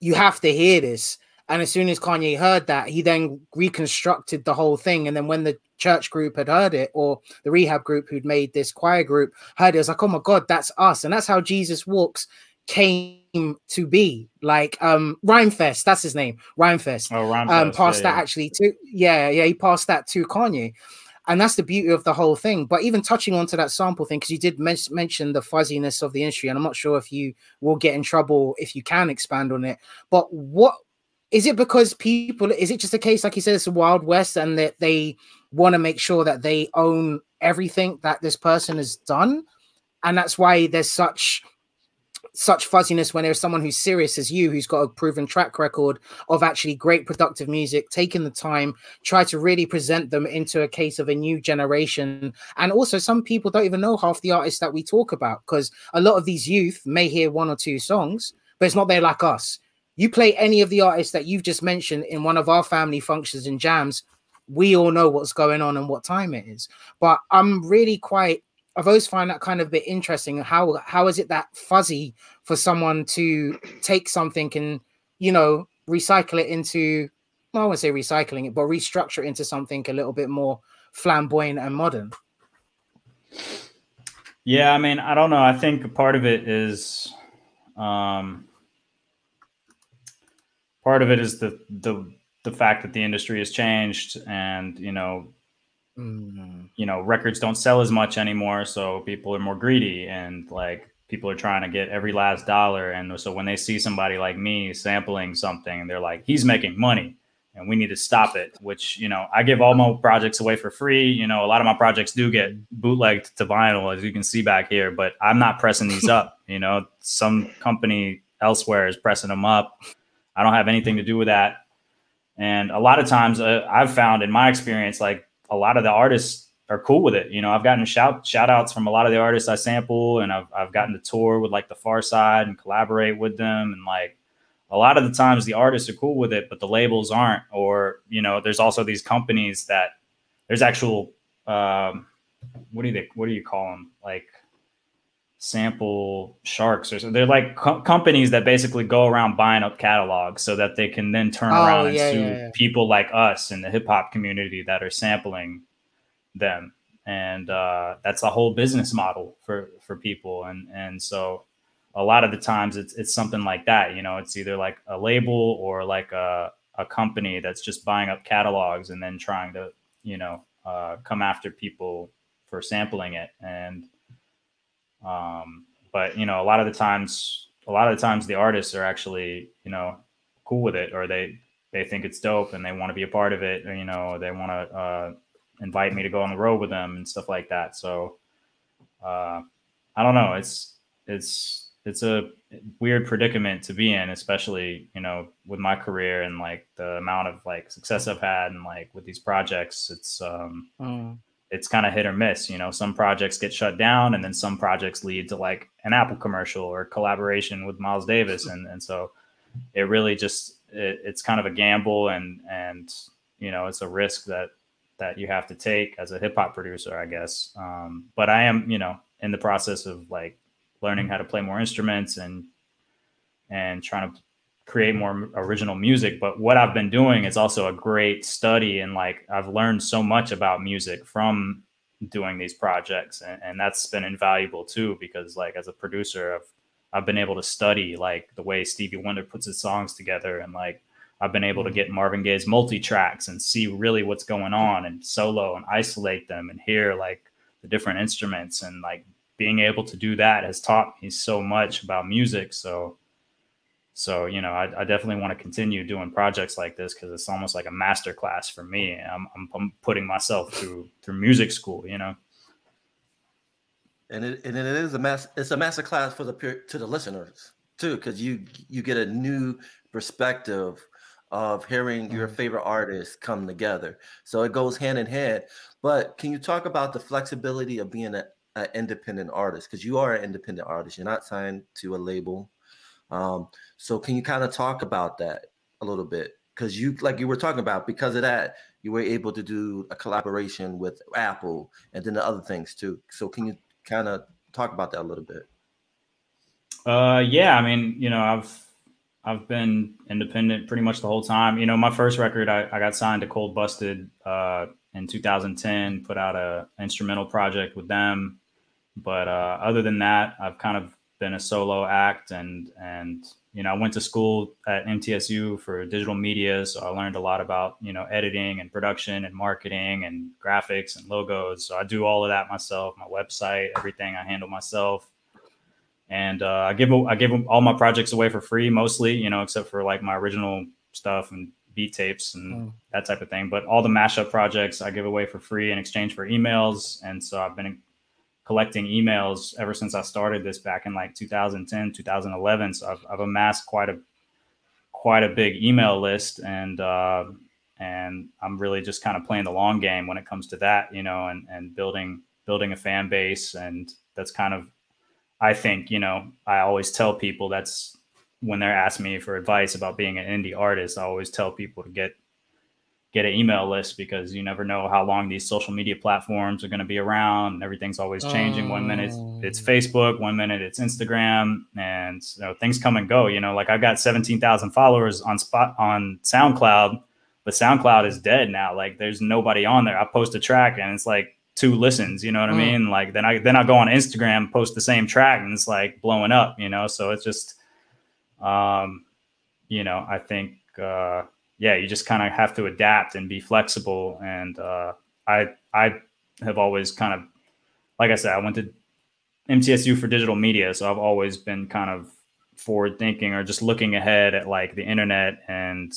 you have to hear this." And as soon as Kanye heard that, he then reconstructed the whole thing. And then when the church group had heard it, or the rehab group who'd made this choir group heard it, it was like, "Oh my God, that's us!" And that's how Jesus Walks came to be. Like um Rhymefest, that's his name, Rhymefest
oh Ron
um passed
yeah,
that
yeah.
actually to yeah yeah he passed that to kanye and that's the beauty of the whole thing but even touching onto that sample thing because you did men- mention the fuzziness of the industry and i'm not sure if you will get in trouble if you can expand on it but what is it because people is it just a case like you said it's a wild west and that they want to make sure that they own everything that this person has done and that's why there's such such fuzziness when there's someone who's serious as you who's got a proven track record of actually great productive music taking the time try to really present them into a case of a new generation. And also some people don't even know half the artists that we talk about because a lot of these youth may hear one or two songs but it's not there like us. You play any of the artists that you've just mentioned in one of our family functions and jams we all know what's going on and what time it is. But i'm really quite I've always found that kind of a bit interesting. How how is it that fuzzy for someone to take something and you know recycle it into well, I won't say recycling it, but restructure it into something a little bit more flamboyant and modern.
Yeah, I mean, I don't know. I think part of it is, um, part of it is the the the fact that the industry has changed, and you know,
Mm.
you know, records don't sell as much anymore, so people are more greedy, and like people are trying to get every last dollar, and so when they see somebody like me sampling something, they're like, he's making money. And we need to stop it. Which you know, I give all my projects away for free. You know, a lot of my projects do get bootlegged to vinyl, as you can see back here. But I'm not pressing these up. You know, some company elsewhere is pressing them up. I don't have anything to do with that. And a lot of times, uh, I've found in my experience, like a lot of the artists are cool with it. You know, I've gotten shout shout outs from a lot of the artists I sample, and I've I've gotten to tour with like the Pharcyde and collaborate with them, and like a lot of the times the artists are cool with it, but the labels aren't. Or you know, there's also these companies that there's actual um, what do they what do you call them like sample sharks or so they're like co- companies that basically go around buying up catalogs so that they can then turn
Oh,
around and sue
yeah, yeah.
people like us in the hip hop community that are sampling them. And uh, that's a whole business model for for people. And and so a lot of the times it's it's something like that you know it's either like a label or like a, a company that's just buying up catalogs and then trying to you know uh, come after people for sampling it. And um but you know a lot of the times a lot of the times the artists are actually you know cool with it or they they think it's dope and they want to be a part of it or you know they want to uh invite me to go on the road with them and stuff like that. So uh i don't know. It's it's it's a weird predicament to be in especially you know with my career and like the amount of like success i've had and like with these projects. It's um
Mm.
It's kind of hit or miss. You know, some projects get shut down, and then some projects lead to like an Apple commercial or collaboration with Miles Davis, and and so it really just it, it's kind of a gamble, and and you know, it's a risk that that you have to take as a hip hop producer, I guess. Um, but I am, you know, in the process of like learning how to play more instruments and and trying to create more original music but what i've been doing is also a great study and like i've learned so much about music from doing these projects and, and that's been invaluable too because like as a producer i've i've been able to study like the way stevie wonder puts his songs together and like i've been able to mm-hmm. get marvin gaye's multi-tracks and see really what's going on and solo and isolate them and hear like the different instruments and like being able to do that has taught me so much about music so so, you know, I, I definitely want to continue doing projects like this because it's almost like a master class for me. I'm, I'm, I'm, putting myself through through music school, you know.
And it, and it is a mass it's a master class for the to the listeners too, because you you get a new perspective of hearing mm-hmm. your favorite artists come together. So it goes hand in hand. But can you talk about the flexibility of being an independent artist? Because you are an independent artist. You're not signed to a label. Um, so can you kind of talk about that a little bit? Because you, like you were talking about, because of that, you were able to do a collaboration with Apple and then the other things too. So can you kind of talk about that a little bit?
Uh, yeah. I mean, you know, I've I've been independent pretty much the whole time. You know, my first record, I, I got signed to Cold Busted uh, in 2010. Put out a instrumental project with them, but uh, other than that, I've kind of been a solo act and and you know I went to school at MTSU for digital media, so I learned a lot about you know editing and production and marketing and graphics and logos. So I do all of that myself, my website, everything I handle myself. And uh, I give I give all my projects away for free, mostly, you know, except for like my original stuff and beat tapes and mm. that type of thing. But all the mashup projects I give away for free in exchange for emails. And so I've been collecting emails ever since I started this back in like 2010, 2011. So I've, I've amassed quite a quite a big email list, and uh, and I'm really just kind of playing the long game when it comes to that, you know, and and building building a fan base, and that's kind of I think you know I always tell people that's when they're asking me for advice about being an indie artist, I always tell people to get get an email list because you never know how long these social media platforms are going to be around and everything's always changing. One minute it's oh. facebook one minute it's instagram and you know, things come and go you know like i've got 17000 followers on spot on soundcloud but soundcloud is dead now like there's nobody on there. I post a track and it's like two listens you know what i mean? Like then i then i go on instagram post the same track and it's like blowing up you know? So it's just um you know i think uh yeah, you just kind of have to adapt and be flexible. And uh, I I have always kind of, like I said, I went to MTSU for digital media, so I've always been kind of forward thinking or just looking ahead at like the internet and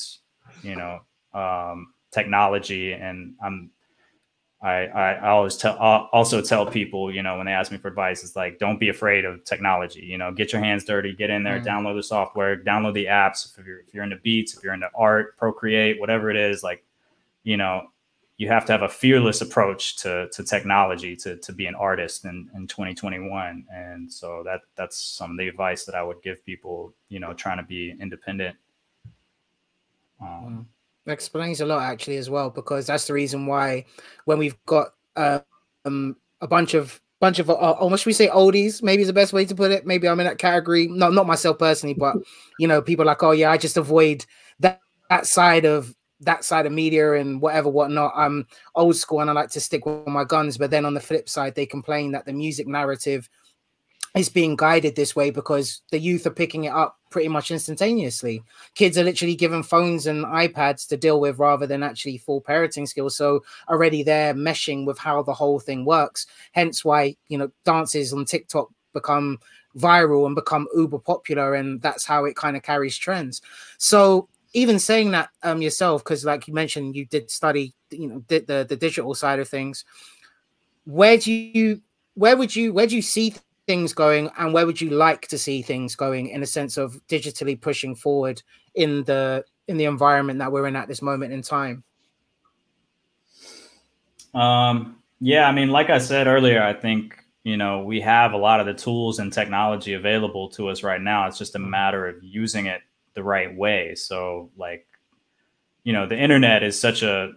you know um, technology. And I'm I, I always tell also tell people, you know, when they ask me for advice, it's like don't be afraid of technology. You know, get your hands dirty, get in there, mm. download the software, download the apps. If you're if you're into beats, if you're into art, Procreate, whatever it is, like, you know, you have to have a fearless approach to to technology to to be an artist in in 2021. And so that that's some of the advice that I would give people, you know, trying to be independent.
Um, explains a lot actually as well because that's the reason why when we've got uh, um, a bunch of bunch of uh, almost we say oldies? Maybe is the best way to put it. Maybe i'm in that category. Not not myself personally but you know people like oh yeah i just avoid that that side of that side of media and whatever whatnot. I'm old school and i like to stick with my guns but then on the flip side they complain that the music narrative is being guided this way because the youth are picking it up pretty much instantaneously. Kids are literally given phones and iPads to deal with rather than actually full parenting skills. So already they're meshing with how the whole thing works. Hence why, you know, dances on TikTok become viral and become uber popular. And that's how it kind of carries trends. So even saying that um yourself, because like you mentioned, you did study, you know, did the, the digital side of things. Where do you where would you where do you see things going and where would you like to see things going in a sense of digitally pushing forward in the in the environment that we're in at this moment in time
um Yeah, I mean, like I said earlier, I think you know we have a lot of the tools and technology available to us right now. It's just a matter of using it the right way. So, like, you know, the internet is such a,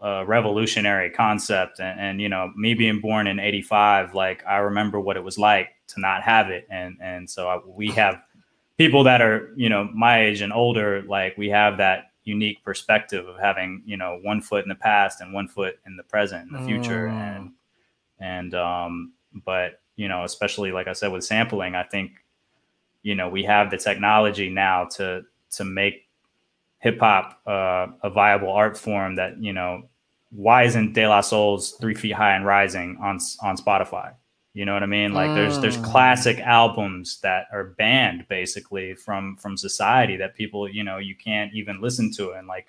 a revolutionary concept, and, and you know, me being born in '85, like I remember what it was like to not have it, and and so I, we have people that are you know my age and older, like we have that unique perspective of having you know one foot in the past and one foot in the present and the future. Mm. and and um but you know especially like i said with sampling i think you know we have the technology now to to make hip hop uh, a viable art form that you know why isn't De La Soul's Three Feet High and Rising on on Spotify? You know what I mean? Like there's there's mm. classic albums that are banned basically from from society that people, you know, you can't even listen to and like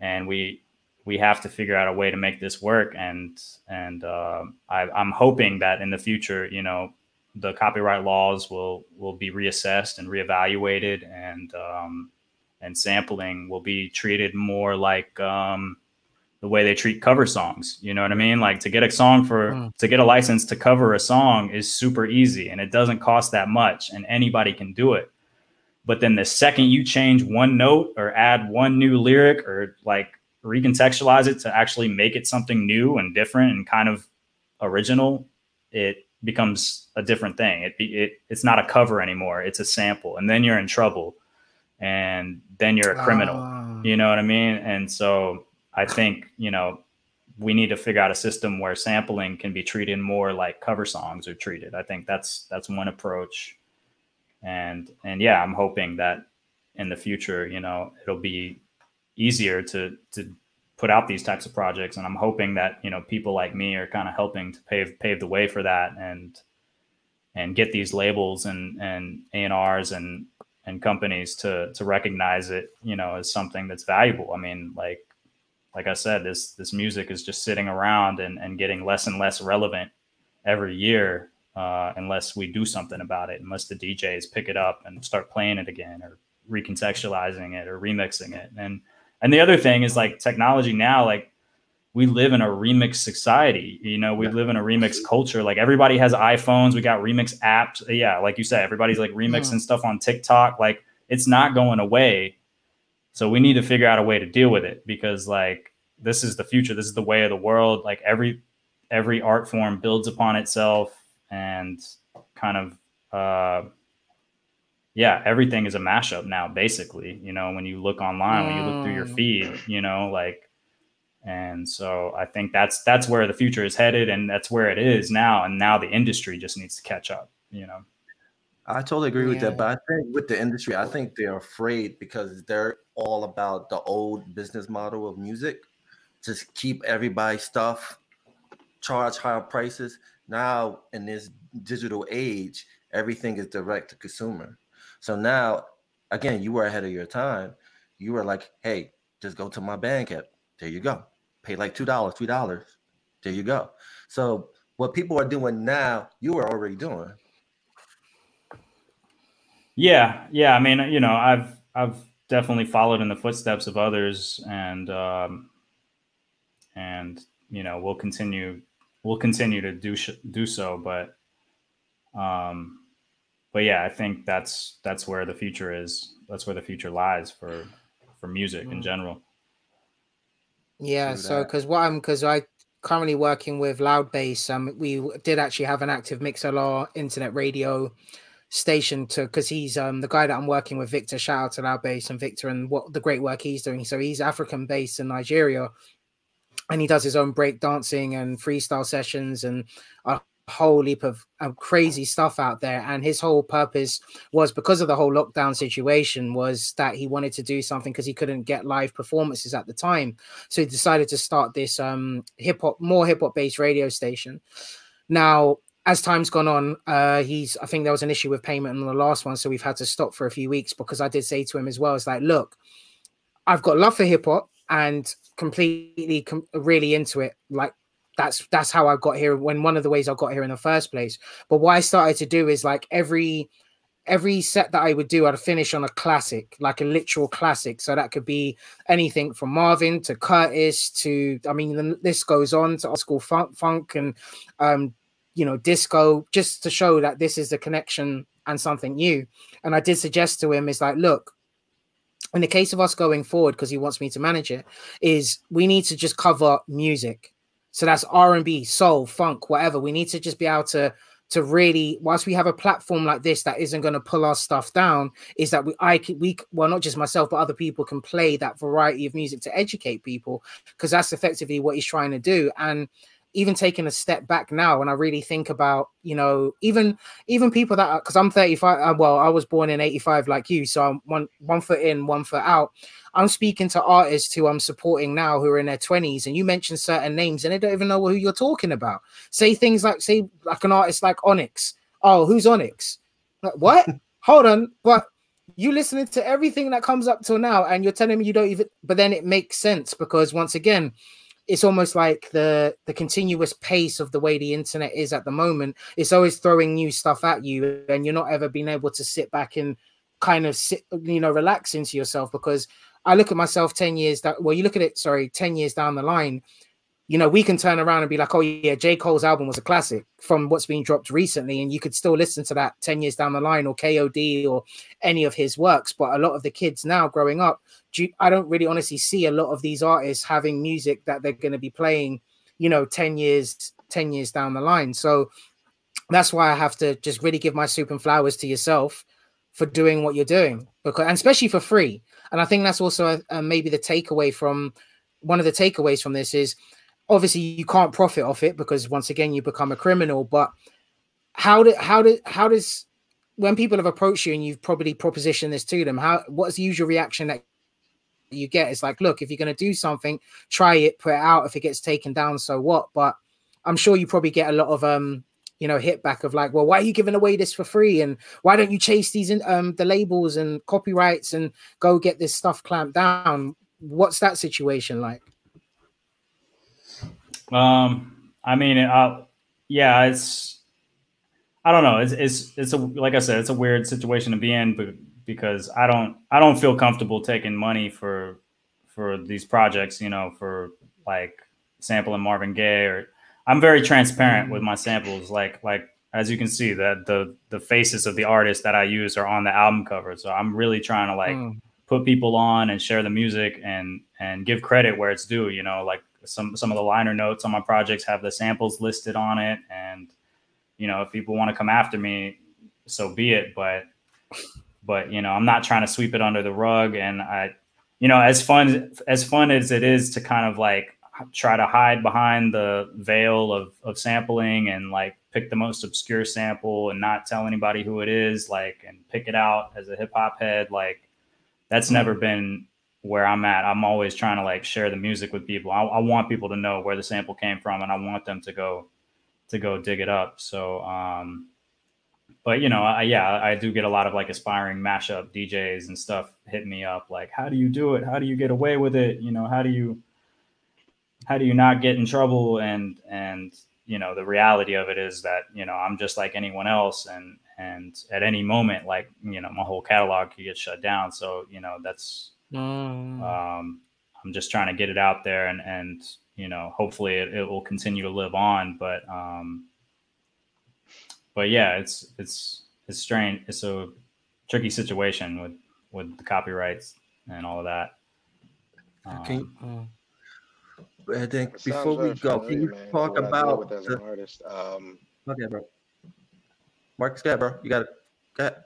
and we we have to figure out a way to make this work and and uh, I, I'm hoping that in the future, you know, the copyright laws will will be reassessed and reevaluated and um, and sampling will be treated more like um, the way they treat cover songs. You know what I mean? Like to get a song for mm. to get a license to cover a song is super easy and it doesn't cost that much and anybody can do it. But then the second you change one note or add one new lyric or like recontextualize it to actually make it something new and different and kind of original, it becomes a different thing. It, it it's not a cover anymore. It's a sample and then you're in trouble and then you're a criminal. Uh. You know what I mean? And so I think, you know, we need to figure out a system where sampling can be treated more like cover songs are treated. I think that's that's one approach. And and yeah, I'm hoping that in the future, you know, it'll be easier to to put out these types of projects and I'm hoping that, you know, people like me are kind of helping to pave pave the way for that and and get these labels and and A&Rs and and companies to to recognize it, you know, as something that's valuable. I mean, like like I said, this this music is just sitting around and, and getting less and less relevant every year uh, unless we do something about it, unless the DJs pick it up and start playing it again or recontextualizing it or remixing it. And and the other thing is like technology now, like we live in a remix society. You know, we live in a remix culture. Like everybody has iPhones. We got remix apps. Yeah, like you said, everybody's like remixing mm. stuff on TikTok. Like it's not going away. So we need to figure out a way to deal with it because like this is the future. This is the way of the world. Like every every art form builds upon itself and kind of uh yeah, everything is a mashup now, basically. You know, when you look online, when you look through your mm. feed, you know, like and so I think that's that's where the future is headed and that's where it is now. And now the industry just needs to catch up, you know.
I totally agree with that, but I think with the industry, I think they're afraid because they're all about the old business model of music. Just keep everybody stuff, charge higher prices. Now in this digital age, everything is direct to consumer. So now, again, you were ahead of your time. You were like, hey, just go to my bank app. There you go. Pay like two dollars, three dollars. There you go. So what people are doing now, you were already doing.
Yeah, yeah. I mean, you know, I've I've definitely followed in the footsteps of others, and um, and you know, we'll continue we'll continue to do sh- do so. But um, but yeah, I think that's that's where the future is. That's where the future lies for for music mm. in general.
Yeah. So because what I'm because I currently working with Loud Bass. Um, we did actually have an active Mixlr internet radio station to because he's um the guy that I'm working with, Victor. Shout out to Loud Bass and Victor and what the great work he's doing. So he's African based in Nigeria, and he does his own break dancing and freestyle sessions and a whole heap of, of crazy stuff out there. And his whole purpose was because of the whole lockdown situation was that he wanted to do something because he couldn't get live performances at the time. So he decided to start this um hip hop, more hip hop based radio station. Now as time's gone on, uh, he's I think there was an issue with payment on the last one, so we've had to stop for a few weeks because I did say to him as well, it's like, look, I've got love for hip hop and completely com- really into it. Like that's that's how I got here when one of the ways I got here in the first place. But what I started to do is like every every set that I would do, I'd finish on a classic, like a literal classic. So that could be anything from Marvin to Curtis to, I mean, the list goes on to old school funk, funk and, um, you know, disco, just to show that this is the connection and something new. And I did suggest to him, is like, look, in the case of us going forward, because he wants me to manage it, is we need to just cover music. So that's R and B, soul, funk, whatever. We need to just be able to to really whilst we have a platform like this that isn't going to pull our stuff down is that we i can we well not just myself but other people can play that variety of music to educate people because that's effectively what he's trying to do and even taking a step back now and i really think about you know even even people that because i'm 35 uh, well i was born in 85 like you so i'm one one foot in one foot out. I'm speaking to artists who i'm supporting now who are in their 20s and you mention certain names and they don't even know who you're talking about. Say things like say like an artist like onyx. Oh who's onyx? Like, what? Hold on but you listening to everything that comes up till now and you're telling me you don't even but then it makes sense because once again it's almost like the the continuous pace of the way the internet is at the moment it's always throwing new stuff at you and you're not ever being able to sit back and kind of sit you know relax into yourself because i look at myself 10 years that well you look at it sorry 10 years down the line you know, we can turn around and be like, oh, yeah, J. Cole's album was a classic from what's been dropped recently. And you could still listen to that 10 years down the line or KOD or any of his works. But a lot of the kids now growing up, I don't really honestly see a lot of these artists having music that they're going to be playing, you know, 10 years, 10 years down the line. So that's why I have to just really give my soup and flowers to yourself for doing what you're doing because, and especially for free. And I think that's also uh, maybe the takeaway from one of the takeaways from this is obviously you can't profit off it because once again you become a criminal but how did how did how does when people have approached you and you've probably propositioned this to them how what's the usual reaction that you get? It's like look if you're going to do something try it put it out. If it gets taken down so what? But i'm sure you probably get a lot of um you know hit back of like well why are you giving away this for free? And why don't you chase these in um the labels and copyrights and go get this stuff clamped down? What's that situation like
um, I mean, uh, yeah, it's I don't know. It's it's it's a like I said, it's a weird situation to be in, but because I don't I don't feel comfortable taking money for for these projects. You know, for like sampling Marvin Gaye or I'm very transparent with my samples. Like like as you can see that the the faces of the artists that I use are on the album cover. So I'm really trying to like mm. put people on and share the music and and give credit where it's due. You know, like some some of the liner notes on my projects have the samples listed on it. And you know if people want to come after me so be it. But but you know i'm not trying to sweep it under the rug. And i you know as fun as fun as it is to kind of like try to hide behind the veil of of sampling and like pick the most obscure sample and not tell anybody who it is like and pick it out as a hip hop head like that's mm-hmm. never been where I'm at. I'm always trying to like share the music with people. I, I, want people to know where the sample came from, and I want them to go to go dig it up. So, um, but you know, I, yeah, I do get a lot of like aspiring mashup DJs and stuff hitting me up, like, how do you do it? How do you get away with it? You know, how do you how do you not get in trouble? And and you know, the reality of it is that you know I'm just like anyone else, and and at any moment, like you know, my whole catalog could get shut down. So you know, that's Mm. Um, I'm just trying to get it out there and, and you know, hopefully it, it will continue to live on. But, um, but yeah, it's, it's, it's strange. It's a tricky situation with, with the copyrights and all of that.
Um, uh, I think before we go, can you man, talk about the, artist? Um, okay, bro. Marcus, go ahead, bro. You got it. Go ahead.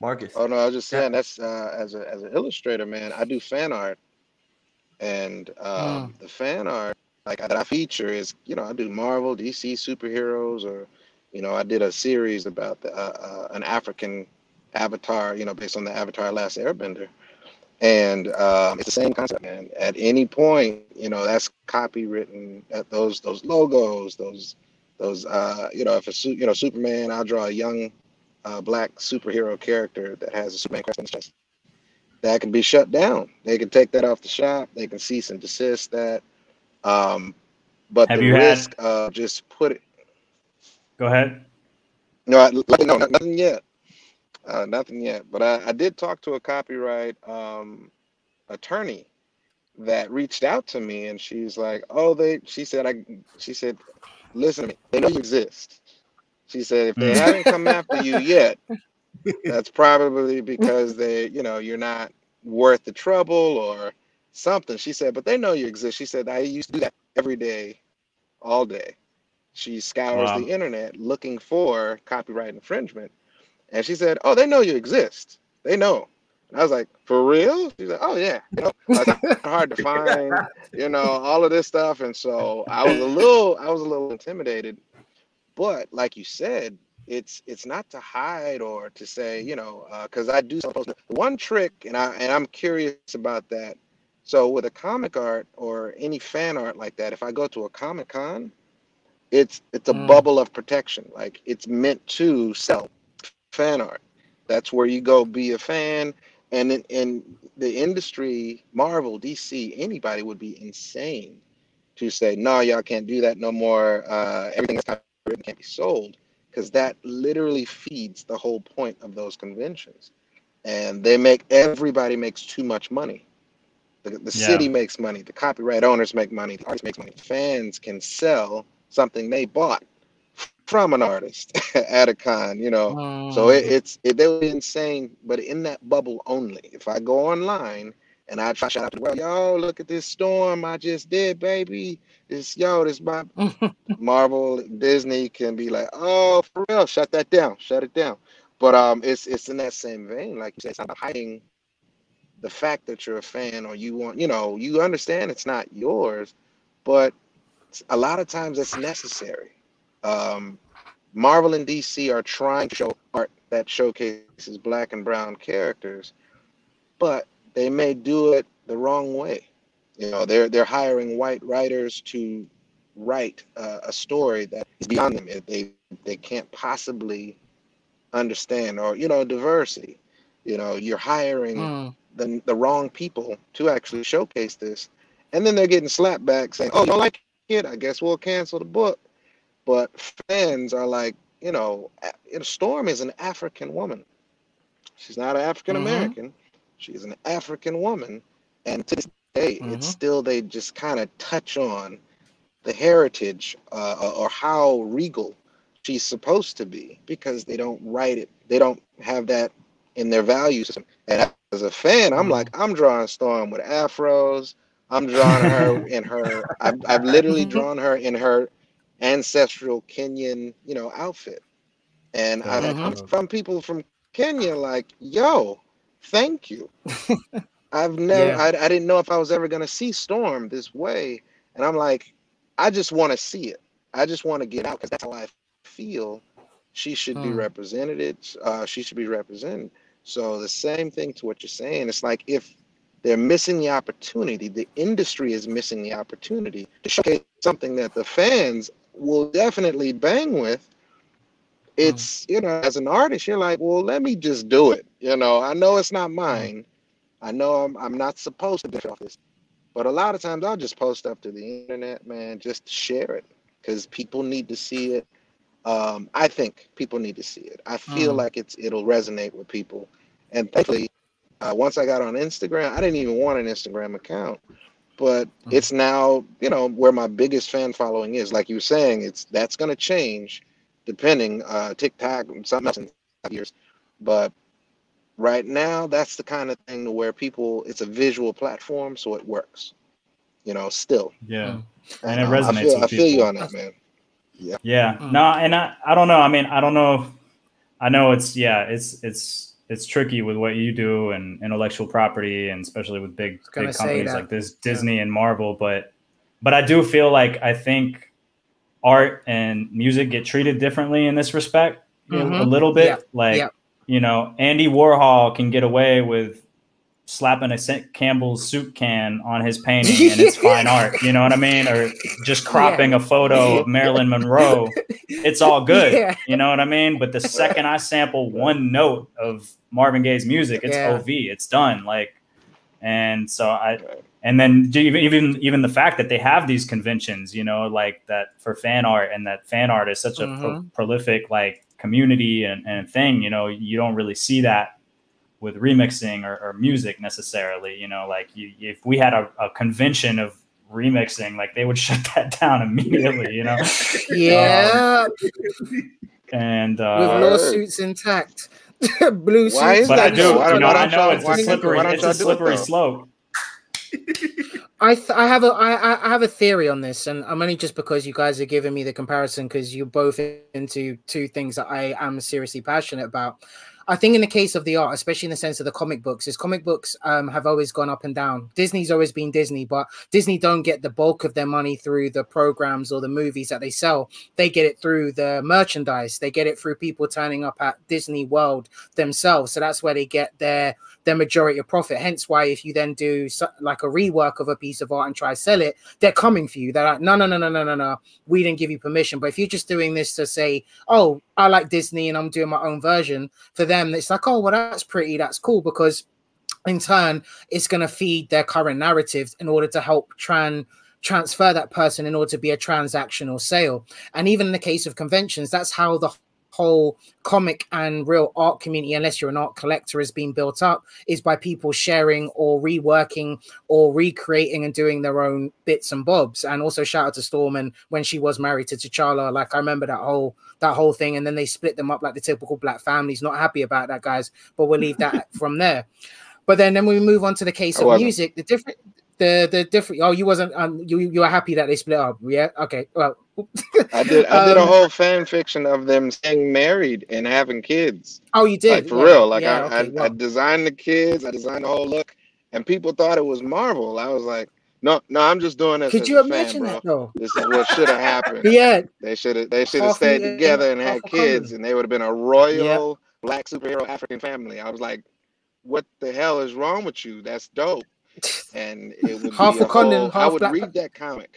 Marcus.
Oh no, I was just saying that's uh, as a as an illustrator, man. I do fan art, and um, mm. the fan art like that I feature is you know I do Marvel, DC superheroes, or you know I did a series about the, uh, uh, an African avatar, you know, based on the Avatar Last Airbender, and um, it's the same concept, man. At any point, you know, that's copywritten. At those those logos, those those uh, you know, if a you know Superman, I'll draw a young uh, black superhero character that has a Superman crest on his chest. That can be shut down. They can take that off the shop. They can cease and desist that. Um, but Have the risk had... of just put it.
Go ahead.
No, I, no, nothing yet. Uh, nothing yet. But I, I did talk to a copyright um, attorney that reached out to me, and she's like, "Oh, they." She said, "I." She said, "Listen to me. They know you exist." She said, "If they mm. haven't come after you yet, that's probably because they, you know, you're not worth the trouble or something." She said, "But they know you exist." She said, "I used to do that every day, all day." She scours
Wow.
the internet looking for copyright infringement, and she said, "Oh, they know you exist. They know." And I was like, "For real?" She's like, "Oh yeah." You know, like, hard to find, you know, all of this stuff, and so I was a little, I was a little intimidated. But like you said, it's it's not to hide or to say, you know, because I do. One trick, and I and I'm curious about that. So with a comic art or any fan art like that, if I go to a comic con, it's it's a
Mm.
bubble of protection. Like it's meant to sell fan art. That's where you go be a fan. And in, in the industry, Marvel, DC, anybody would be insane to say, no, y'all can't do that no more. Uh, everything that's can't be sold. Because that literally feeds the whole point of those conventions. And they make everybody makes too much money. The, the
Yeah.
city makes money, the copyright owners make money, the artist makes money. Fans can sell something they bought from an artist at a con, you know. So
Mm.
it, it's it, they be insane, but in that bubble only. If I go online and I try to shout out to the world, yo, look at this storm I just did, baby. This yo, this my Marvel, Disney can be like, oh, for real, shut that down, shut it down. But um, it's it's in that same vein, like you said, it's not hiding the fact that you're a fan or you want, you know, you understand it's not yours, but a lot of times it's necessary. Um, Marvel and DC are trying to show art that showcases black and brown characters, but they may do it the wrong way. You know, they're they're hiring white writers to write uh, a story that is beyond them. They they can't possibly understand, or you know, diversity. You know, you're hiring
Mm.
the the wrong people to actually showcase this, and then they're getting slapped back saying, "Oh, you don't like it? I guess we'll cancel the book." But fans are like, you know, Storm is an African woman. She's not African American. She's an African woman, and to this day, it's
Mhm.
still they just kind of touch on the heritage uh, or- how regal she's supposed to be because they don't write it. They don't have that in their value system. And as a fan, I'm
Mhm.
like, I'm drawing Storm with afros. I'm drawing her in her. I've, I've literally drawn her in her ancestral Kenyan, you know, outfit. And I've
Mhm.
I'm from people from Kenya, like, yo, thank you. I've never,
Yeah.
I, I didn't know if I was ever gonna see Storm this way, and I'm like, I just want to see it. I just want to get out because that's how I feel. She should be
Hmm.
represented. Uh, she should be represented. So the same thing to what you're saying. It's like if they're missing the opportunity, the industry is missing the opportunity to showcase something that the fans will definitely bang with. It's you know, as an artist, you're like, well, let me just do it. You know, I know it's not mine. I know I'm I'm not supposed to be off this, but a lot of times I'll just post up to the internet, man, just share it because people need to see it. Um, I think people need to see it. I feel
Mm.
like it's it'll resonate with people, and thankfully, uh, once I got on Instagram, I didn't even want an Instagram account, but
Mm.
it's now you know where my biggest fan following is. Like you were saying, it's that's gonna change depending uh, TikTok and something else in five years, but right now that's the kind of thing to where people it's a visual platform, so it works. You know, still.
Yeah.
Mm.
And it
Um,
resonates
I feel,
with
I feel you on that, man.
Yeah.
Mm.
No, and I, I don't know. I mean, I don't know. If, I know it's yeah, it's it's it's tricky with what you do and intellectual property, and especially with big big companies like this Disney and Marvel. But but I do feel like I think art and music get treated differently in this respect know, a
mm-hmm.
little bit.
Yeah.
Like
Yeah.
you know, Andy Warhol can get away with slapping a St. Campbell's soup can on his painting and it's fine art. You know what I mean? Or just cropping a photo of Marilyn Monroe. It's all good.
Yeah.
You know what I mean? But the second I sample one note of Marvin Gaye's music, it's
Yeah.
OV. It's done. Like, and so I, and then even even even the fact that they have these conventions, you know, like that for fan art, and that fan art is such a pro-
Mhm.
prolific like community and, and thing. You know, you don't really see that with remixing or, or music necessarily. You know, like you, if we had a, a convention of remixing, like they would shut that down immediately. You know.
yeah.
Um, and uh,
with lawsuits intact. Blue
Why
suits.
is
but I
that
do,
though?
You know,
don't-
I
why
know
don't
it's
y'all-
a
why-
slippery,
why don't
it's a
y'all it,
slippery slope.
I th- I have a I I- have a theory on this, and I'm only just because you guys are giving me the comparison because you're both into two things that I am seriously passionate about. I think in the case of the art, especially in the sense of the comic books, is comic books um, have always gone up and down. Disney's always been Disney, but Disney don't get the bulk of their money through the programs or the movies that they sell. They get it through the merchandise. They get it through people turning up at Disney World themselves. So that's where they get their their majority of profit. Hence why if you then do so, like a rework of a piece of art and try to sell it, they're coming for you. They're like, no, no, no, no, no, no, no. We didn't give you permission. But if you're just doing this to say, oh, I like Disney and I'm doing my own version, for them, it's like, oh, well, that's pretty, that's cool, because in turn, it's going to feed their current narratives in order to help tran transfer that person in order to be a transactional sale. And even in the case of conventions, that's how the whole comic and real art community, unless you're an art collector, is being built up, is by people sharing or reworking or recreating and doing their own bits and bobs. And also shout out to Storm and when she was married to T'Challa, like I remember that whole that whole thing, and then they split them up like the typical black families. Not happy about that, guys, but we'll leave that from there. But then then we move on to the case oh,
I
of music. The different the the different oh you wasn't um you you were happy that they split up yeah okay well
I did. I did a
Um,
whole fan fiction of them staying married and having kids.
oh you did
like for
yeah,
real. Like
yeah,
I,
okay,
I, I designed the kids. I designed the whole look, and people thought it was Marvel. I was like, no, no, I'm just doing this.
could you
a fan,
imagine
bro.
that though
This is what should have happened.
yeah
They should have. They should have stayed
a-
together and had kids, and they would have been a royal black superhero African family. I was like, what the hell is wrong with you? That's dope. And it would
Half
be a
Wakanda,
whole, I
half
would
Black
read that comic.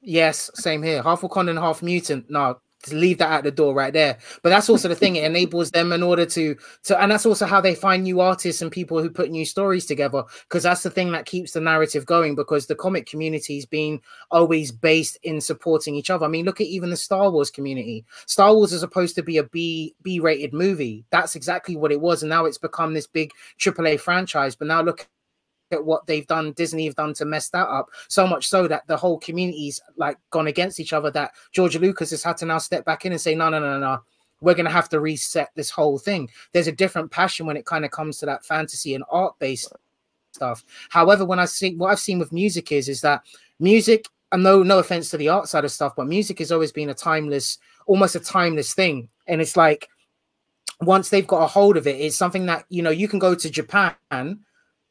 Yes, same here. Half Wakanda, half mutant. No, just leave that at the door right there. But that's also the thing; it enables them in order to to, and that's also how they find new artists and people who put new stories together. Because that's the thing that keeps the narrative going. Because the comic community's been always based in supporting each other. I mean, look at even the Star Wars community. Star Wars is supposed to be a B B rated movie. That's exactly what it was, and now it's become this big AAA franchise. But now look at what they've done disney have done to mess that up so much so that the whole community's like gone against each other that george lucas has had to now step back in and say no no no no no. We're going to have to reset this whole thing. There's a different passion when it kind of comes to that fantasy and art based stuff. However when i see what i've seen with music is is that music and no no offense to the art side of stuff but music has always been a timeless almost a timeless thing. And it's like once they've got a hold of it it's something that you know you can go to japan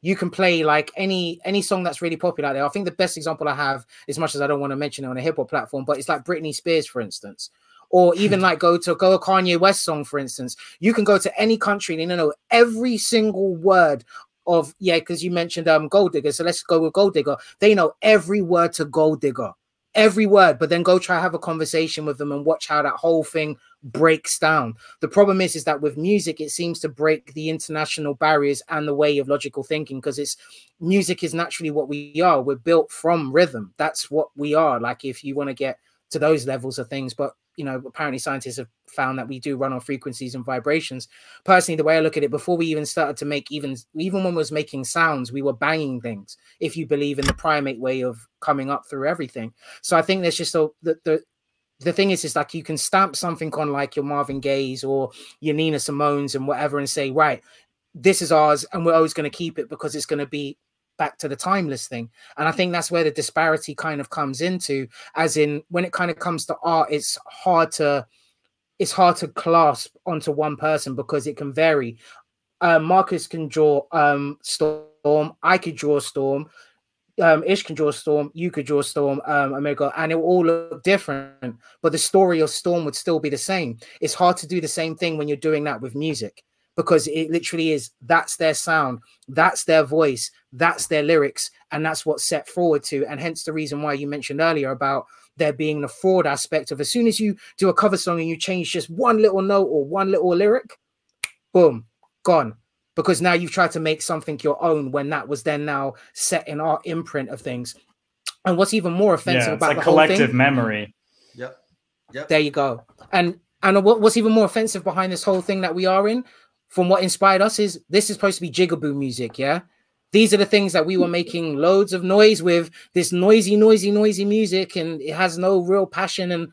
you can play like any any song that's really popular out there. I think the best example I have, as much as I don't want to mention it on a hip hop platform, but it's like Britney Spears, for instance, or even like go to go a Kanye West song, for instance. You can go to any country and you know every single word of yeah, because you mentioned um Gold Digger, so let's go with Gold Digger. They know every word to Gold Digger, every word. But then go try have a conversation with them and watch how that whole thing breaks down. The problem is, is that with music, it seems to break the international barriers and the way of logical thinking because it's music is naturally what we are. We're built from rhythm. That's what we are. Like if you want to get to those levels of things, but you know, apparently scientists have found that we do run on frequencies and vibrations. Personally, the way I look at it, before we even started to make even even when we was making sounds, we were banging things. If you believe in the primate way of coming up through everything, so I think there's just a the the the thing is, is like you can stamp something on like your Marvin Gaye's or your Nina Simone's and whatever, and say, right, this is ours, and we're always going to keep it because it's going to be back to the timeless thing. And I think that's where the disparity kind of comes into, as in when it kind of comes to art, it's hard to it's hard to clasp onto one person because it can vary. Uh, Marcus can draw um, Storm. I could draw Storm um, Ish can draw Storm, you could draw Storm, um, Omega, and it will all look different, but the story of Storm would still be the same. It's hard to do the same thing when you're doing that with music because it literally is that's their sound, that's their voice, that's their lyrics, and that's what's set forward to. And hence the reason why you mentioned earlier about there being the fraud aspect of as soon as you do a cover song and you change just one little note or one little lyric, boom, gone because now you've tried to make something your own when that was then now set in our imprint of things. And what's even more offensive
Yeah, it's
about
like
the whole
collective
thing,
memory.
Yep. Yep.
there you go. And And what, what's even more offensive behind this whole thing that we are in, from what inspired us, is this is supposed to be jigaboo music, yeah. These are the things that we were making loads of noise with. This noisy, noisy, noisy music, and it has no real passion and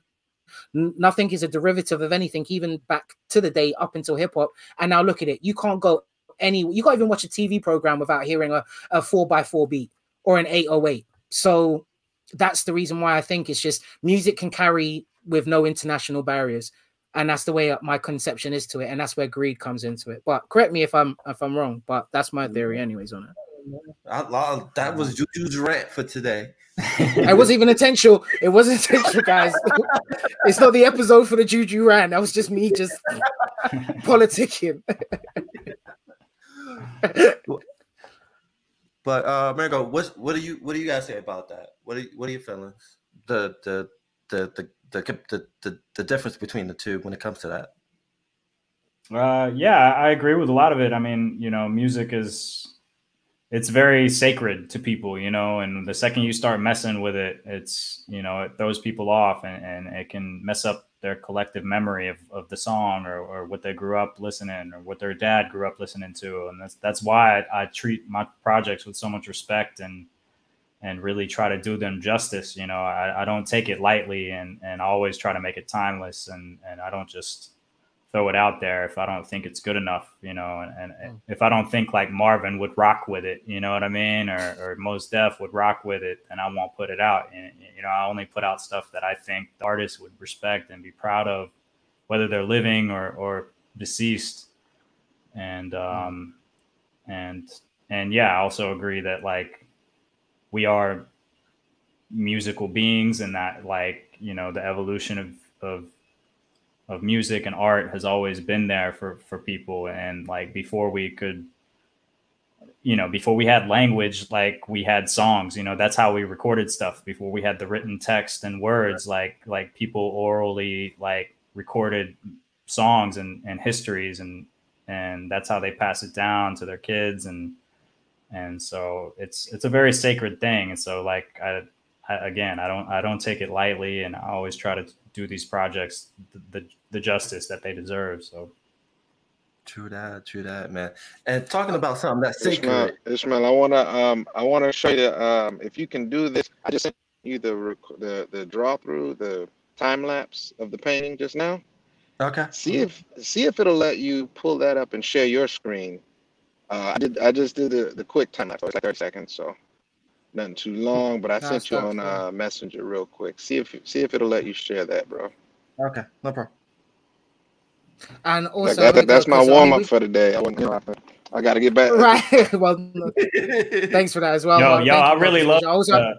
nothing is a derivative of anything, even back to the day up until hip hop. And now look at it. You can't go any. You can't even watch a TV program without hearing a, a four by four beat or an 808. So that's the reason why I think it's just music can carry with no international barriers. And that's the way my conception is to it, and that's where greed comes into it. But correct me if I'm if I'm wrong, but that's my theory, anyways, on it.
I, that was Juju's rant for today.
it wasn't even intentional. It wasn't intentional, guys. it's not the episode for the Juju rant. That was just me just politicking.
but uh Margo, what what do you what do you guys say about that? What are you, what are your feelings? The the the the the the the, the difference between the two when it comes to that.
Uh yeah, I agree with a lot of it. I mean, you know, music is it's very sacred to people, you know, and the second you start messing with it, it's, you know, it throws people off and, and it can mess up their collective memory of, of the song or, or what they grew up listening or what their dad grew up listening to. And that's, that's why I, I treat my projects with so much respect and, and really try to do them justice. You know, I, I don't take it lightly and, and always try to make it timeless. And, and I don't just, throw it out there if I don't think it's good enough, you know, and, and mm. if I don't think like Marvin would rock with it, you know what I mean, or, or Mos Def would rock with it, and I won't put it out. And you know, I only put out stuff that I think the artist would respect and be proud of, whether they're living or or deceased. And mm. um, and and yeah, I also agree that like we are musical beings, and that like you know the evolution of of of music and art has always been there for for people. And like before we could you know before we had language like we had songs you know that's how we recorded stuff. Before we had the written text and words like like people orally like recorded songs and and histories and and that's how they pass it down to their kids and and so it's it's a very sacred thing and so like I, I again i don't i don't take it lightly and i always try to do these projects the, the, the justice that they deserve. So.
True that, true that, man. And talking about something that's sacred.
Ishmael, Ishmael, I wanna um I wanna show you um if you can do this. I just sent you the the the draw through the time lapse of the painting just now.
Okay.
See if see if it'll let you pull that up and share your screen. Uh, I did I just did the, the quick time lapse. So it's like 30 seconds, so nothing too long, but I no, sent you on uh, Messenger real quick. See if see if it'll let you share that, bro.
Okay, no problem.
And also,
like that, that's my warm up for the day. I wouldn't, you know, I, I got to get back.
Right. well, thanks for that as well.
Yo, yo, I really love. Uh,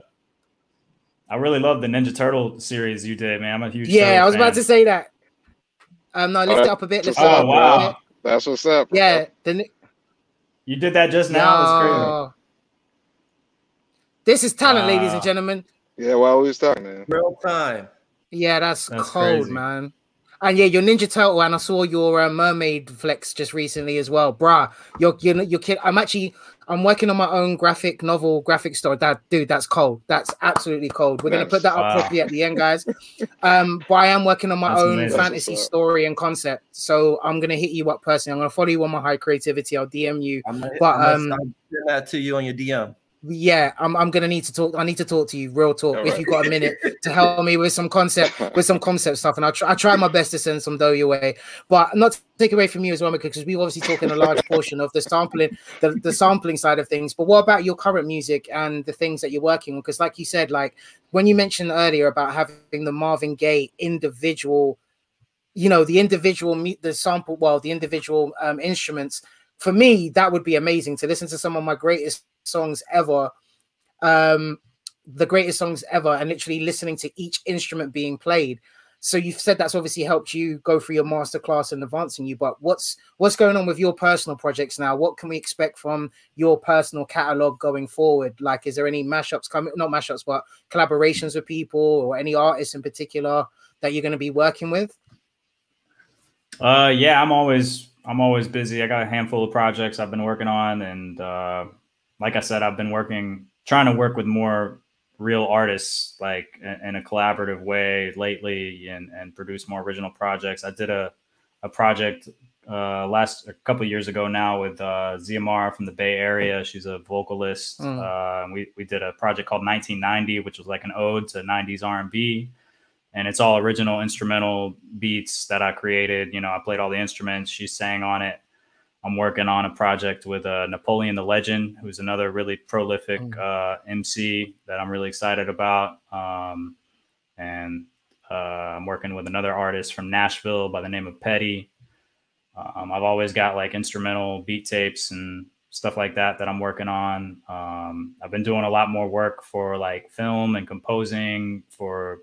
I really love the Ninja Turtle series you did, man. I'm a huge.
Yeah, I was fan. about to say that. Um, no, lift uh, it up a bit. Lift
oh, wow.
That's what's up.
Bro. Yeah. The,
you did that just now. No.
This is talent, wow. ladies and gentlemen.
Yeah, while we was talking, man.
Real time.
Yeah, that's, that's cold, crazy. man. And yeah, your Ninja Turtle, and I saw your uh, mermaid flex just recently as well, bruh. Your your your kid. I'm actually I'm working on my own graphic novel graphic story. That dude, that's cold. That's absolutely cold. We're gonna put that up wow. properly at the end, guys. Um, but I am working on my that's own amazing. fantasy story and concept. So I'm gonna hit you up personally. I'm gonna follow you on my high creativity. I'll DM you.
I'm gonna, but I'm um, that to you on your DM
yeah, I'm, I'm gonna need to talk. I need to talk to you, real talk, if you've got a minute to help me with some concept, with some concept stuff. And I try, I try my best to send some dough your way, but not to take away from you as well, because we obviously talking a large portion of the sampling, the, the sampling side of things. But what about your current music and the things that you're working on? Because, like you said, like when you mentioned earlier about having the Marvin Gaye individual, you know, the individual, the sample, well, the individual um, instruments. For me, that would be amazing to listen to some of my greatest songs ever, um, the greatest songs ever, and literally listening to each instrument being played. So you've said that's obviously helped you go through your masterclass and advancing you. But what's what's going on with your personal projects now? What can we expect from your personal catalog going forward? Like, is there any mashups coming? Not mashups, but collaborations with people or any artists in particular that you're going to be working with?
Uh, yeah, I'm always I'm always busy. I got a handful of projects I've been working on, and uh, like I said, I've been working, trying to work with more real artists like in a collaborative way lately and and produce more original projects. I did a a project uh, last a couple years ago now with uh, Ziamara from the Bay Area. She's a vocalist. Mm. Uh, we we did a project called 1990, which was like an ode to 90s R&B, and it's all original instrumental beats that I created. You know, I played all the instruments. She sang on it. I'm working on a project with uh, Napoleon Da Legend, who's another really prolific mm. uh, MC that I'm really excited about. Um, and uh, I'm working with another artist from Nashville by the name of Petty. Um, I've always got like instrumental beat tapes and stuff like that that I'm working on. Um, I've been doing a lot more work for like film and composing for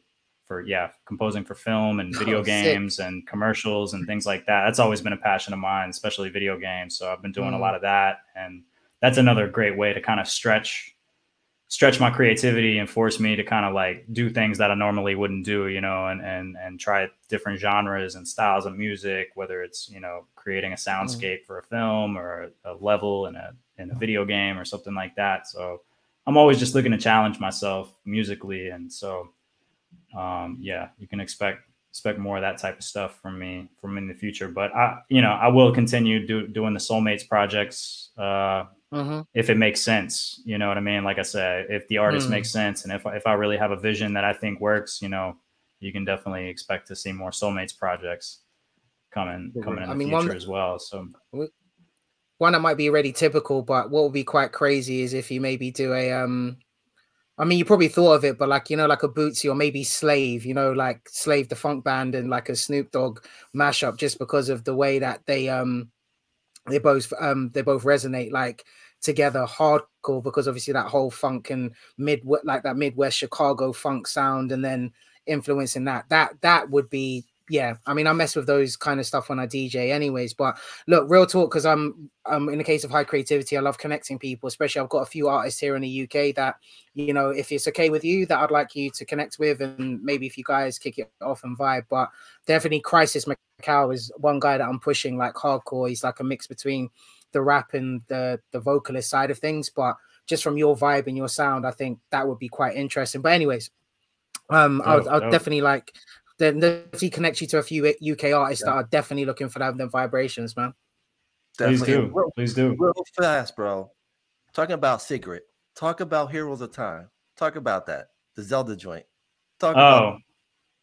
for yeah composing for film and video oh, games sick. and commercials and things like that. That's always been a passion of mine, especially video games. So I've been doing mm. a lot of that, and that's another great way to kind of stretch stretch my creativity and force me to kind of like do things that I normally wouldn't do, you know, and and and try different genres and styles of music, whether it's you know creating a soundscape mm. for a film or a, level in a in a video game or something like that. So I'm always just looking to challenge myself musically, and so um, yeah, you can expect expect more of that type of stuff from me from in the future. But I, you know, I will continue do, doing the Soulmates projects. Uh, mm-hmm. if it makes sense. You know what I mean? Like I said, if the artist mm. makes sense and if, if I really have a vision that I think works, you know, you can definitely expect to see more soulmates projects coming coming in the mean, future one, as well. So
one that might be already typical, but what would be quite crazy is if you maybe do a um I mean, you probably thought of it, but like you know, like a Bootsy or maybe Slave, you know, like Slave the Funk Band and like a Snoop Dogg mashup, just because of the way that they um they both um they both resonate like together hardcore because obviously that whole funk and mid like that midwest chicago funk sound and then influencing that that that would be yeah i mean i mess with those kind of stuff when i dj anyways but look real talk because i'm um in the case of high creativity i love connecting people especially i've got a few artists here in the uk that you know if it's okay with you that i'd like you to connect with and maybe if you guys kick it off and vibe but definitely crisis macau is one guy that i'm pushing like hardcore. He's like a mix between the rap and the the vocalist side of things but just from your vibe and your sound i think that would be quite interesting. But anyways um i'll, I'll definitely like then if he connects you to a few uk artists yeah. that are definitely looking for them, them vibrations man
definitely. please do real, please do
real fast bro talking about secret talk about heroes of time talk about that the zelda joint talk oh. about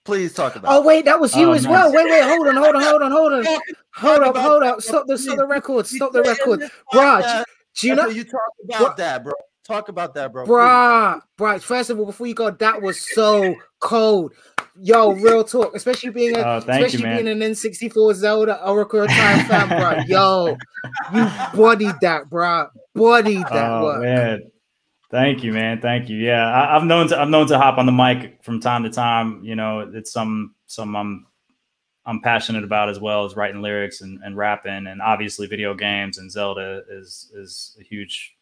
Please talk about.
Oh wait, that was you oh, as nice. well. Wait, wait, hold on, hold on, hold on, hold on, hold up, hold up. Stop the stop the record. Stop the record, bro. Do you know
you talk about that, bro? Talk about that, bro.
Bruh, bruh. First of all, before you go, that was so cold. Yo, real talk, especially being a, oh, especially you, being an N64 Zelda Oracle Time fan, bro. Yo, you bodied that, bro. Bodied that. Oh, work.
man. Thank you, man. Thank you. Yeah, I, have known to I've known to hop on the mic from time to time. You know, it's some some I'm I'm passionate about as well as writing lyrics and, and rapping, and obviously video games and Zelda is is a huge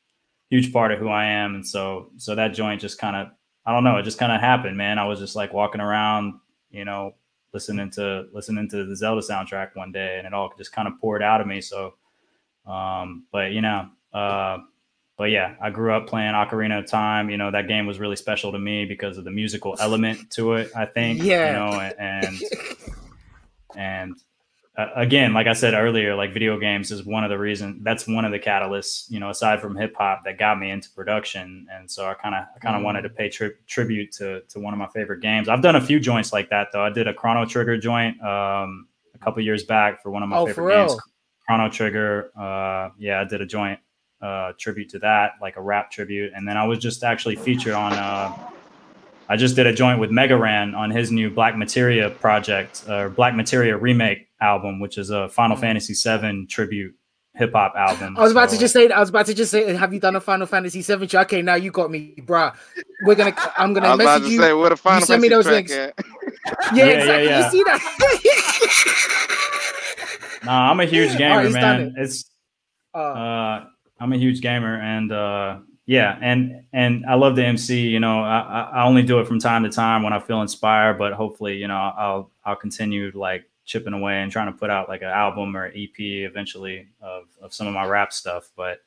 huge part of who I am. And so so that joint just kind of I don't know, it just kind of happened, man. I was just like walking around, you know, listening to listening to the Zelda soundtrack one day, and it all just kind of poured out of me. So, um, but you know. Uh, but yeah, I grew up playing Ocarina of Time. You know, that game was really special to me because of the musical element to it. I think. Yeah. You know, and and uh, again, like I said earlier, like video games is one of the reasons. That's one of the catalysts. You know, aside from hip hop, that got me into production. And so I kind of I kind of mm. wanted to pay tri- tribute to to one of my favorite games. I've done a few joints like that though. I did a Chrono Trigger joint um, a couple years back for one of my oh, favorite games. Chrono Trigger. Uh, yeah, I did a joint uh, tribute to that, like a rap tribute. And then I was just actually featured on. Uh, I just did a joint with Mega Ran on his new Black Materia project, or uh, Black Materia remake album, which is a Final mm. Fantasy VII tribute hip hop album.
I was about so, to just say. I was about to just say. Have you done a Final Fantasy VII? Okay, now you got me, bruh. We're gonna. I'm gonna I message you.
Say, what a Final you send me those links.
Yeah, yeah, exactly. Yeah, yeah. You see that?
nah, I'm a huge gamer, right, man. It. It's. Uh, uh I'm a huge gamer, and uh, yeah, and and I love the MC. You know, I, I only do it from time to time when I feel inspired, but hopefully, you know, I'll I'll continue like chipping away and trying to put out like an album or EP eventually of of some of my rap stuff. But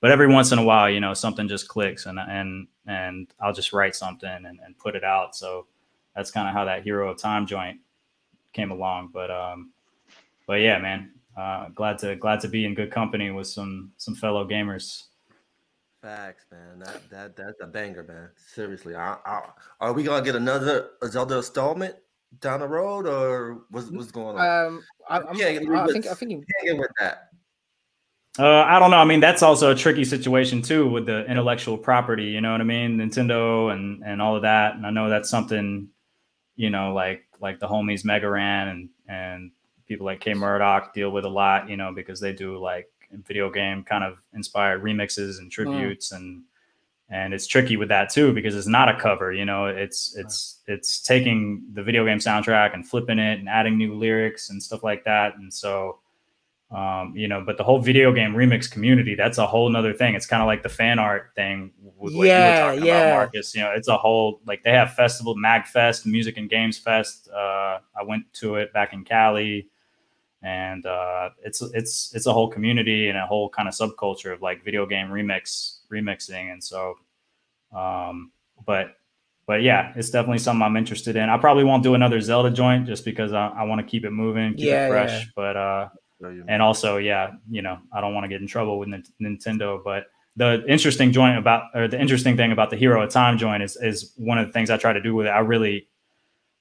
but every once in a while, you know, something just clicks and and and I'll just write something and, and put it out. So that's kind of how that Hero of Time joint came along. But um, but yeah, man, uh, glad to glad to be in good company with some some fellow gamers.
Facts, man. That that that's a banger, man. Seriously, I, I, are we gonna get another Zelda installment down the road, or what's what's going
on? Um, I, I'm, yeah, I think I think you
can't with that.
Uh, I don't know. I mean, that's also a tricky situation too with the intellectual property. You know what I mean? Nintendo and and all of that. And I know that's something, you know, like like the homies Mega Ran and and people like K-Murdock deal with a lot. You know, because they do like video game kind of inspired remixes and mm. tributes mm. and and it's tricky with that too because it's not a cover you know it's it's it's taking the video game soundtrack and flipping it and adding new lyrics and stuff like that and so um, you know, but the whole video game remix community, that's a whole nother thing. It's kind of like the fan art thing with what yeah, you were talking yeah. about, Marcus. You know, it's a whole like they have festival, MagFest, Music and Games Fest. Uh, I went to it back in Cali, and uh, it's it's it's a whole community and a whole kind of subculture of like video game remix remixing, and so, um, but but yeah, it's definitely something I'm interested in. I probably won't do another Zelda joint just because I, I want to keep it moving, keep yeah, it fresh. Yeah. But uh, and also, yeah, you know, I don't want to get in trouble with N- Nintendo, but the interesting joint about, or the interesting thing about the Hero of Time joint is, is one of the things I try to do with it. I really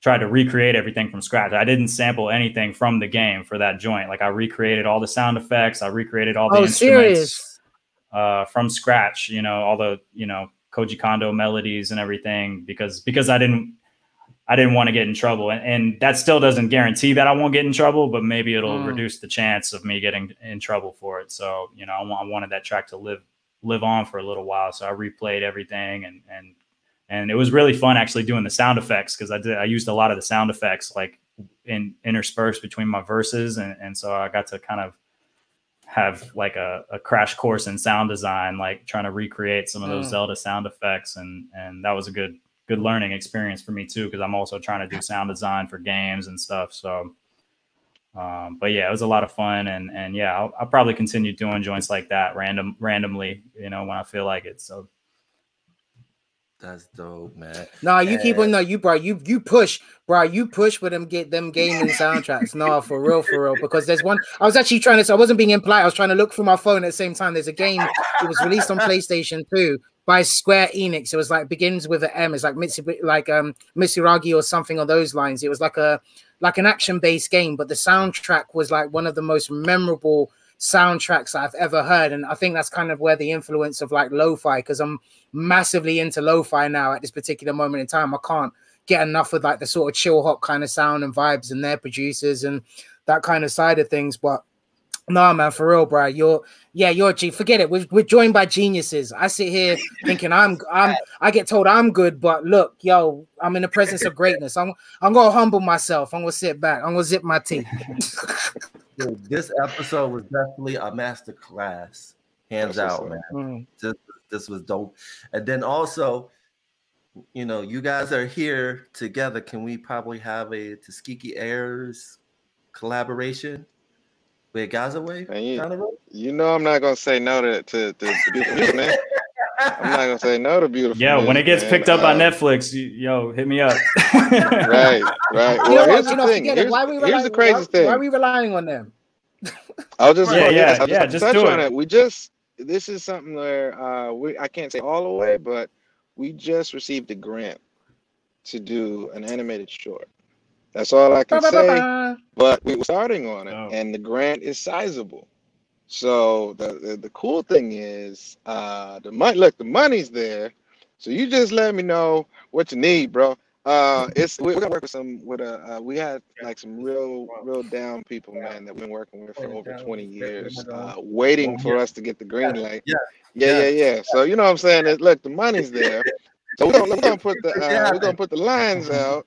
tried to recreate everything from scratch. I didn't sample anything from the game for that joint. Like I recreated all the sound effects, I recreated all the oh, instruments uh, from scratch. You know, all the you know Koji Kondo melodies and everything because because I didn't I didn't want to get in trouble. And, and, that still doesn't guarantee that I won't get in trouble, but maybe it'll mm. reduce the chance of me getting in trouble for it. So, you know, I, I, wanted that track to live live on for a little while. So I replayed everything and and and it was really fun actually doing the sound effects because I did I used a lot of the sound effects like in interspersed between my verses and, and so I got to kind of have like a, a crash course in sound design, like trying to recreate some of those mm. Zelda sound effects and and that was a good good learning experience for me too because I'm also trying to do sound design for games and stuff. So, um, but yeah, it was a lot of fun, and and yeah, I'll, I'll, probably continue doing joints like that random randomly, you know, when I feel like it. So.
That's dope, man.
No, you and... keep on. No, you bro, you you push, bro. You push for them get them gaming soundtracks. no, for real, for real. Because there's one. I was actually trying to. I wasn't being impolite. I was trying to look through my phone at the same time. There's a game. It was released on PlayStation 2 by Square Enix. It was like begins with an M. It's like Mitsubi, like um Mitsuragi or something on those lines. It was like a like an action based game, but the soundtrack was like one of the most memorable soundtracks I've ever heard. And I think that's kind of where the influence of like lo-fi, because I'm massively into lo-fi now at this particular moment in time. I can't get enough of like the sort of chill hop kind of sound and vibes and their producers and that kind of side of things. But Nah, man, for real, bro. You're yeah, you're G. Forget it. We're, we're joined by geniuses. I sit here thinking I'm I'm I get told I'm good, but look, yo, I'm in the presence of greatness. I'm I'm gonna humble myself. I'm gonna sit back. I'm gonna zip my teeth.
Dude, this episode was definitely a master class, hands That's out, man. Mm. This this was dope. And then also, you know, you guys are here together. Can we probably have a Tuskegee Heirs collaboration? with Gazaway
you, you know I'm not gonna say no to to, to, to beautiful music, man. I'm not gonna say no to beautiful.
Yeah, when it gets man. picked up uh, on Netflix, you, yo, hit me up.
right, right. Well, here's the thing. Here's,
why we here's the craziest why, thing. Why are we relying on them?
I'll just
yeah, yeah, I'll yeah, just, just do it.
it. We just this is something where uh, we I can't say all the way, but we just received a grant to do an animated short. That's all I can say. But we were starting on it, oh. and the grant is sizable. So the, the, the cool thing is, uh, the money. Look, the money's there. So you just let me know what you need, bro. Uh, it's we, are gonna work with some with a uh, we had like some real real down people, man, that we've been working with for over 20 years, uh, waiting for us to get the green light. Yeah, yeah, yeah, yeah. So you know what I'm saying? Look, the money's there. So we're gonna, we're gonna put the uh, we're gonna put the lines out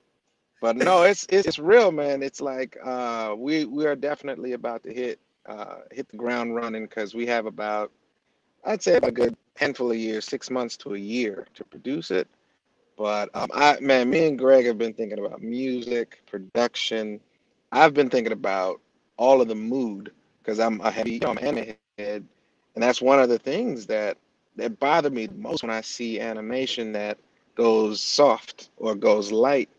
but no, it's, it's it's real, man. It's like uh, we we are definitely about to hit uh, hit the ground running because we have about I'd say a good handful of years, six months to a year to produce it. But um, I man, me and Greg have been thinking about music production. I've been thinking about all of the mood because I'm a heavy, you know, I'm anime head, and and that's one of the things that that bother me the most when I see animation that goes soft or goes light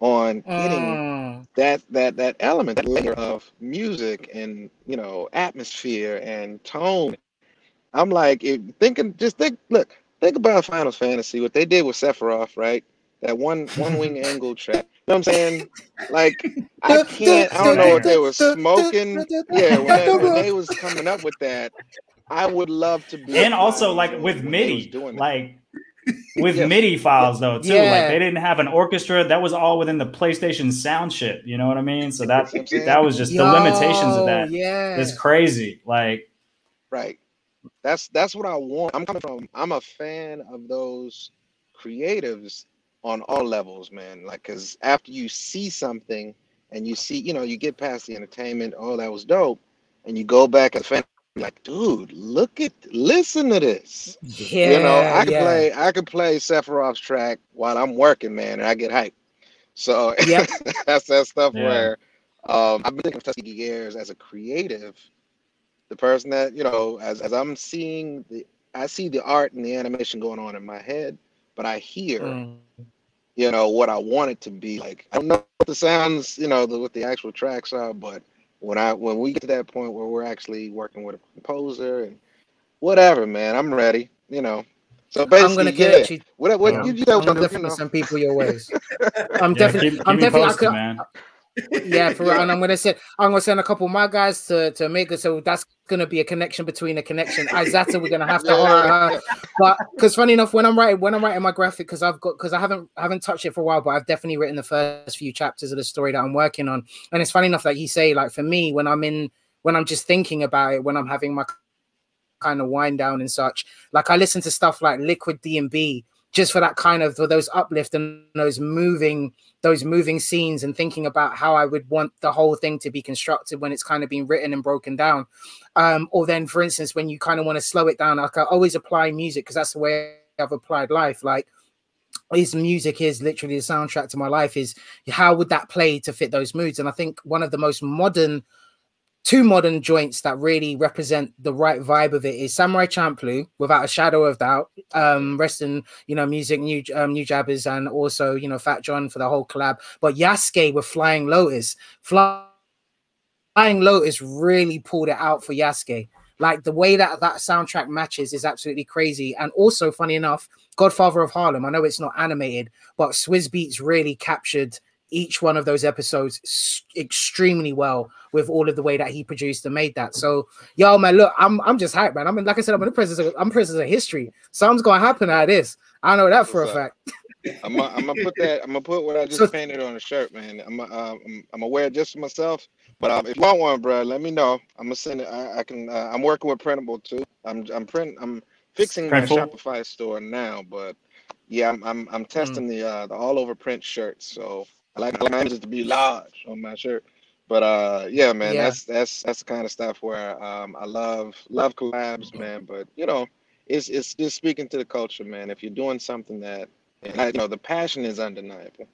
on getting
Mm.
that that that element, that layer of music and you know atmosphere and tone. I'm like it, thinking, just think, look, think about Final Fantasy, what they did with Sephiroth, right? That one one wing angle track. You know what I'm saying? Like I can't, I don't know what they were smoking. Yeah, when they, when they was coming up with that, I would love to be.
and also like with
when they was
MIDI,
doing that.
like with
Yeah.
MIDI files though too.
Yeah.
Like they didn't have an orchestra. That was all within the PlayStation sound chip. You know what I mean? So that
That's what I'm saying.
that was just the limitations of that.
Yeah.
It's crazy. Like
Right. That's that's what I want. I'm coming from. I'm a fan of those creatives on all levels, man. Like, cause after you see something and you see, you know, you get past the entertainment, oh, that was dope, and you go back and fan, like, dude, look at, listen to this.
yeah.
you know, I could
yeah.
play, I could play Sephiroth's track while I'm working, man, and I get hyped. So
Yep.
that's that stuff
Yeah.
where um, I've been thinking of Tuskegee Heirs as a creative, the person that you know, as as I'm seeing the, I see the art and the animation going on in my head, but I hear,
Mm.
you know, what I want it to be like. I don't know what the sounds, you know, the, what the actual tracks are, but when I when we get to that point where we're actually working with a composer and whatever, man, I'm ready. You know. So basically,
I'm gonna
yeah.
get you.
What, what
Yeah.
you, you know,
I'm gonna
you
definitely
know.
send people your ways. I'm
yeah,
definitely.
keep, keep
I'm
me
definitely. I
posted,
could,
man.
Yeah, for real. And I'm gonna send I'm gonna send a couple of my guys to to make it so that's gonna be a connection between a connection. Izata, we're gonna have to hire her. But because funny enough, when I'm writing when I'm writing my graphic, because I've got because I haven't I haven't touched it for a while, but I've definitely written the first few chapters of the story that I'm working on. And it's funny enough that you say, like for me, when I'm in when I'm just thinking about it, when I'm having my kind of wind down and such, like I listen to stuff like Liquid D and B just for that kind of for those uplift and those moving those moving scenes and thinking about how I would want the whole thing to be constructed when it's kind of been written and broken down. Um, or then, for instance, when you kind of want to slow it down, like I always apply music because that's the way I've applied life. Like his music is literally the soundtrack to my life. Is how would that play to fit those moods? And I think one of the most modern two modern joints that really represent the right vibe of it is Samurai Champloo, without a shadow of doubt. Um, rest in you know music, new um, Nujabes, and also you know Fat Jon for the whole collab. But Yasuke with Flying Lotus, Fly- Flying Lotus really pulled it out for Yasuke. Like the way that that soundtrack matches is absolutely crazy. And also, funny enough, Godfather of Harlem. I know it's not animated, but Swizz Beatz really captured each one of those episodes extremely well with all of the way that he produced and made that. So, yo, man, look, I'm I'm just hyped, man. I mean, like I said, I'm in the presence of I'm presence of history. Something's gonna happen out of this. I know that for a
up?
fact.
I'm gonna I'm put that I'm gonna put what I just
So-
painted on a shirt, man. I'm uh, I'm I'm aware just for myself, but um, if you want one, bro, let me know. I'm gonna send it. I, I can. Uh, I'm working with printable too. I'm I'm print. I'm fixing my Shopify store now, but yeah, I'm I'm I'm testing the uh the all over print shirts. So I like my images to be large on my shirt. But uh, yeah, man,
Yeah.
that's that's that's the kind of stuff where um I love love collabs, man. But you know, it's it's just speaking to the culture, man. If you're doing something that and I, you know the passion is undeniable.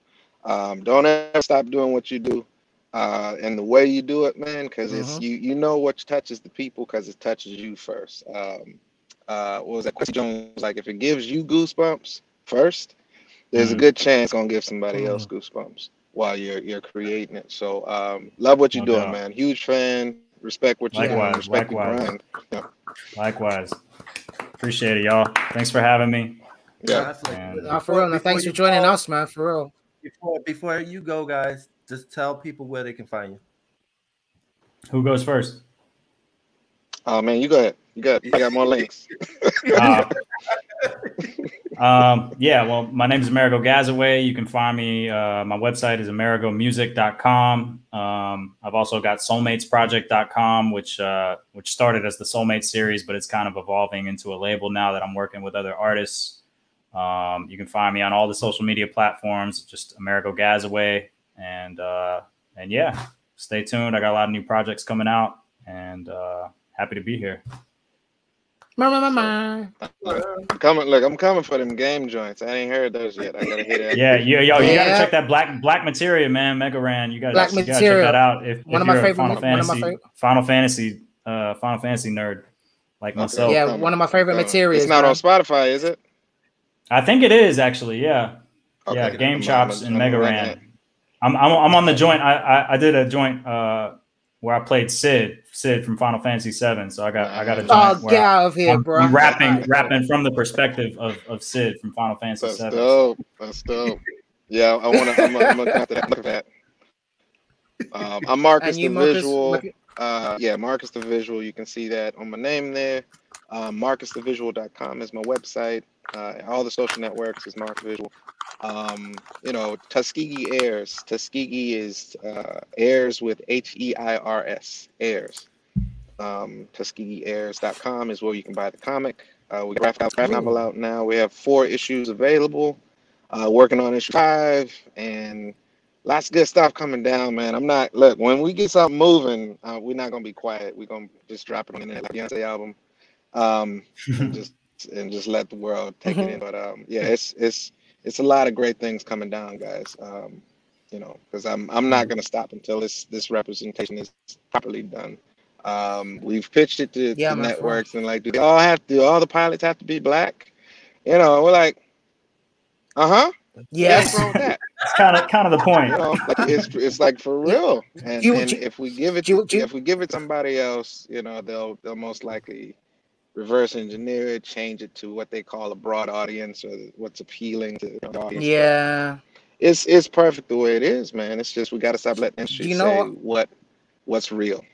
Um, don't ever stop doing what you do, uh, and the way you do it, man, because it's
Mhm.
you you know what touches the people because it touches you first. Um, uh, what was that? Quincy Jones like, if it gives you goosebumps first, there's a
Mhm.
good chance it's gonna give somebody
Mhm.
else goosebumps while you're you're creating it. So um, love what you're
No
doing,
doubt.
man. Huge fan. Respect what you're doing.
Likewise,
Respect your
likewise.
grind.
Likewise. Appreciate it, y'all. Thanks for having me.
Yeah.
And-
Uh, for real, no, thanks for joining
go-
us, man. For real.
Before before you go, guys, just tell people where they can find you.
Who goes first?
Oh man, you go ahead. You got you got more links.
Uh, um, yeah, well, my name is Amerigo Gazaway. You can find me. Uh, my website is amerigomusic.com. Um, I've also got soulmatesproject.com, which uh, which started as the Soulmate series, but it's kind of evolving into a label now that I'm working with other artists. Um, you can find me on all the social media platforms, just Amerigo Gazaway, and uh, and yeah, stay tuned. I got a lot of new projects coming out, and uh, happy to be here.
I'm coming, look, I'm coming for them game joints. I ain't heard those yet. I gotta hear that.
Yeah, yo, yo, you
Yeah.
gotta check that black black materia, man. Mega Ran, you gotta,
Black
you gotta check that out. If,
One
if
of my
you're
favorite-
Final
one of my
Fantasy,
favorite-
Final Fantasy, uh, Final Fantasy nerd. like
Okay.
myself.
yeah, one of my favorite
Uh,
materials.
It's not
man.
on Spotify, is it?
I think it is actually. Yeah, yeah. Game
I'm-
Chops and
I'm
Mega Ran. I'm, I'm I'm on the joint. I, I I did a joint uh where I played Cid Cid from Final Fantasy VII. So I got I got a joint
Oh, get out of here,
I'm,
bro.
I'm rapping rapping from the perspective of, of Cid from Final Fantasy
That's
VII.
dope. That's dope. Yeah, I want to. I'm gonna have to look at that. Um, I'm Marcus
And you,
the
Marcus,
Visual.
look-
Uh, yeah, Marcus the Visual. You can see that on my name there. Um, MarcusTheVisual.com is my website. Uh, all the social networks is Marcus Visual. Um, you know, Tuskegee Heirs. Tuskegee is uh, heirs with H E I R S. Airs. Um, TuskegeeHeirs.com is where you can buy the comic. Uh, we graphic out- graphic novel out now. We have four issues available. Uh, working on issue five and lots of good stuff coming down, man. I'm not look when we get something moving, uh, we're not gonna be quiet. We're gonna just drop it on the internet like Beyonce album, um, and just and just let the world take it in. But um, yeah, it's it's it's a lot of great things coming down, guys. Um, you know, because I'm I'm not gonna stop until this this representation is properly done. Um, we've pitched it to,
Yeah,
to
man, for real.
networks and like, do they all have to? Do all the pilots have to be black? You know, we're like, uh huh.
Yes.
What's wrong with that?
It's kind of kind of the point.
You know, like it's it's like for real. And,
You-
and
you-
if we give it
you-
to,
you-
if we give it somebody else, you know, they'll they'll most likely reverse engineer it, change it to what they call a broad audience or what's appealing to the audience.
Yeah.
It's it's perfect the way it is, man. It's just we got to stop letting industry
You know
say
what?
what what's real.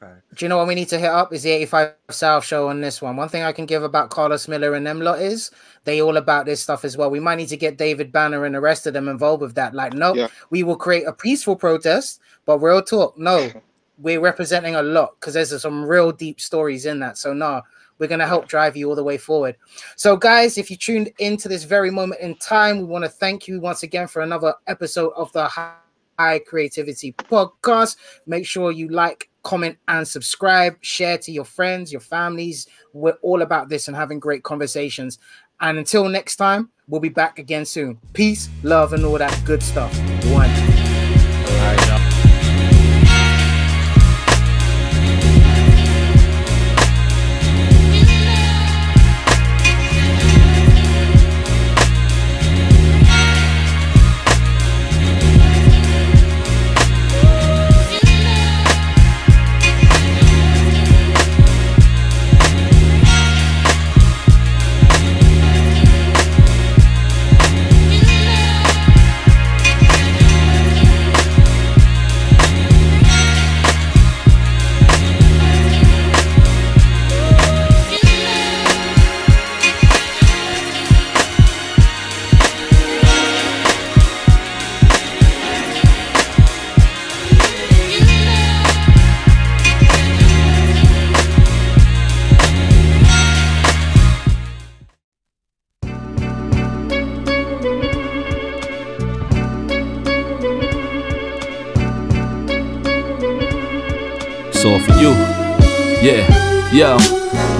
Do you know what we need to hit up? Is the 85 South show on this one. One thing I can give about Karlous Miller and them lot is they all about this stuff as well. We might need to get David Banner and the rest of them involved with that. Like, no,
Yeah.
we will create a peaceful protest, but real talk, no, we're representing a lot because there's some real deep stories in that. So, no, we're going to help drive you all the way forward. So, guys, if you tuned into this very moment in time, we want to thank you once again for another episode of the High Creativity Podcast. Make sure you like, comment, and subscribe. Share to your friends, your families. We're all about this and having great conversations. And until next time, we'll be back again soon. Peace, love, and all that good stuff. One.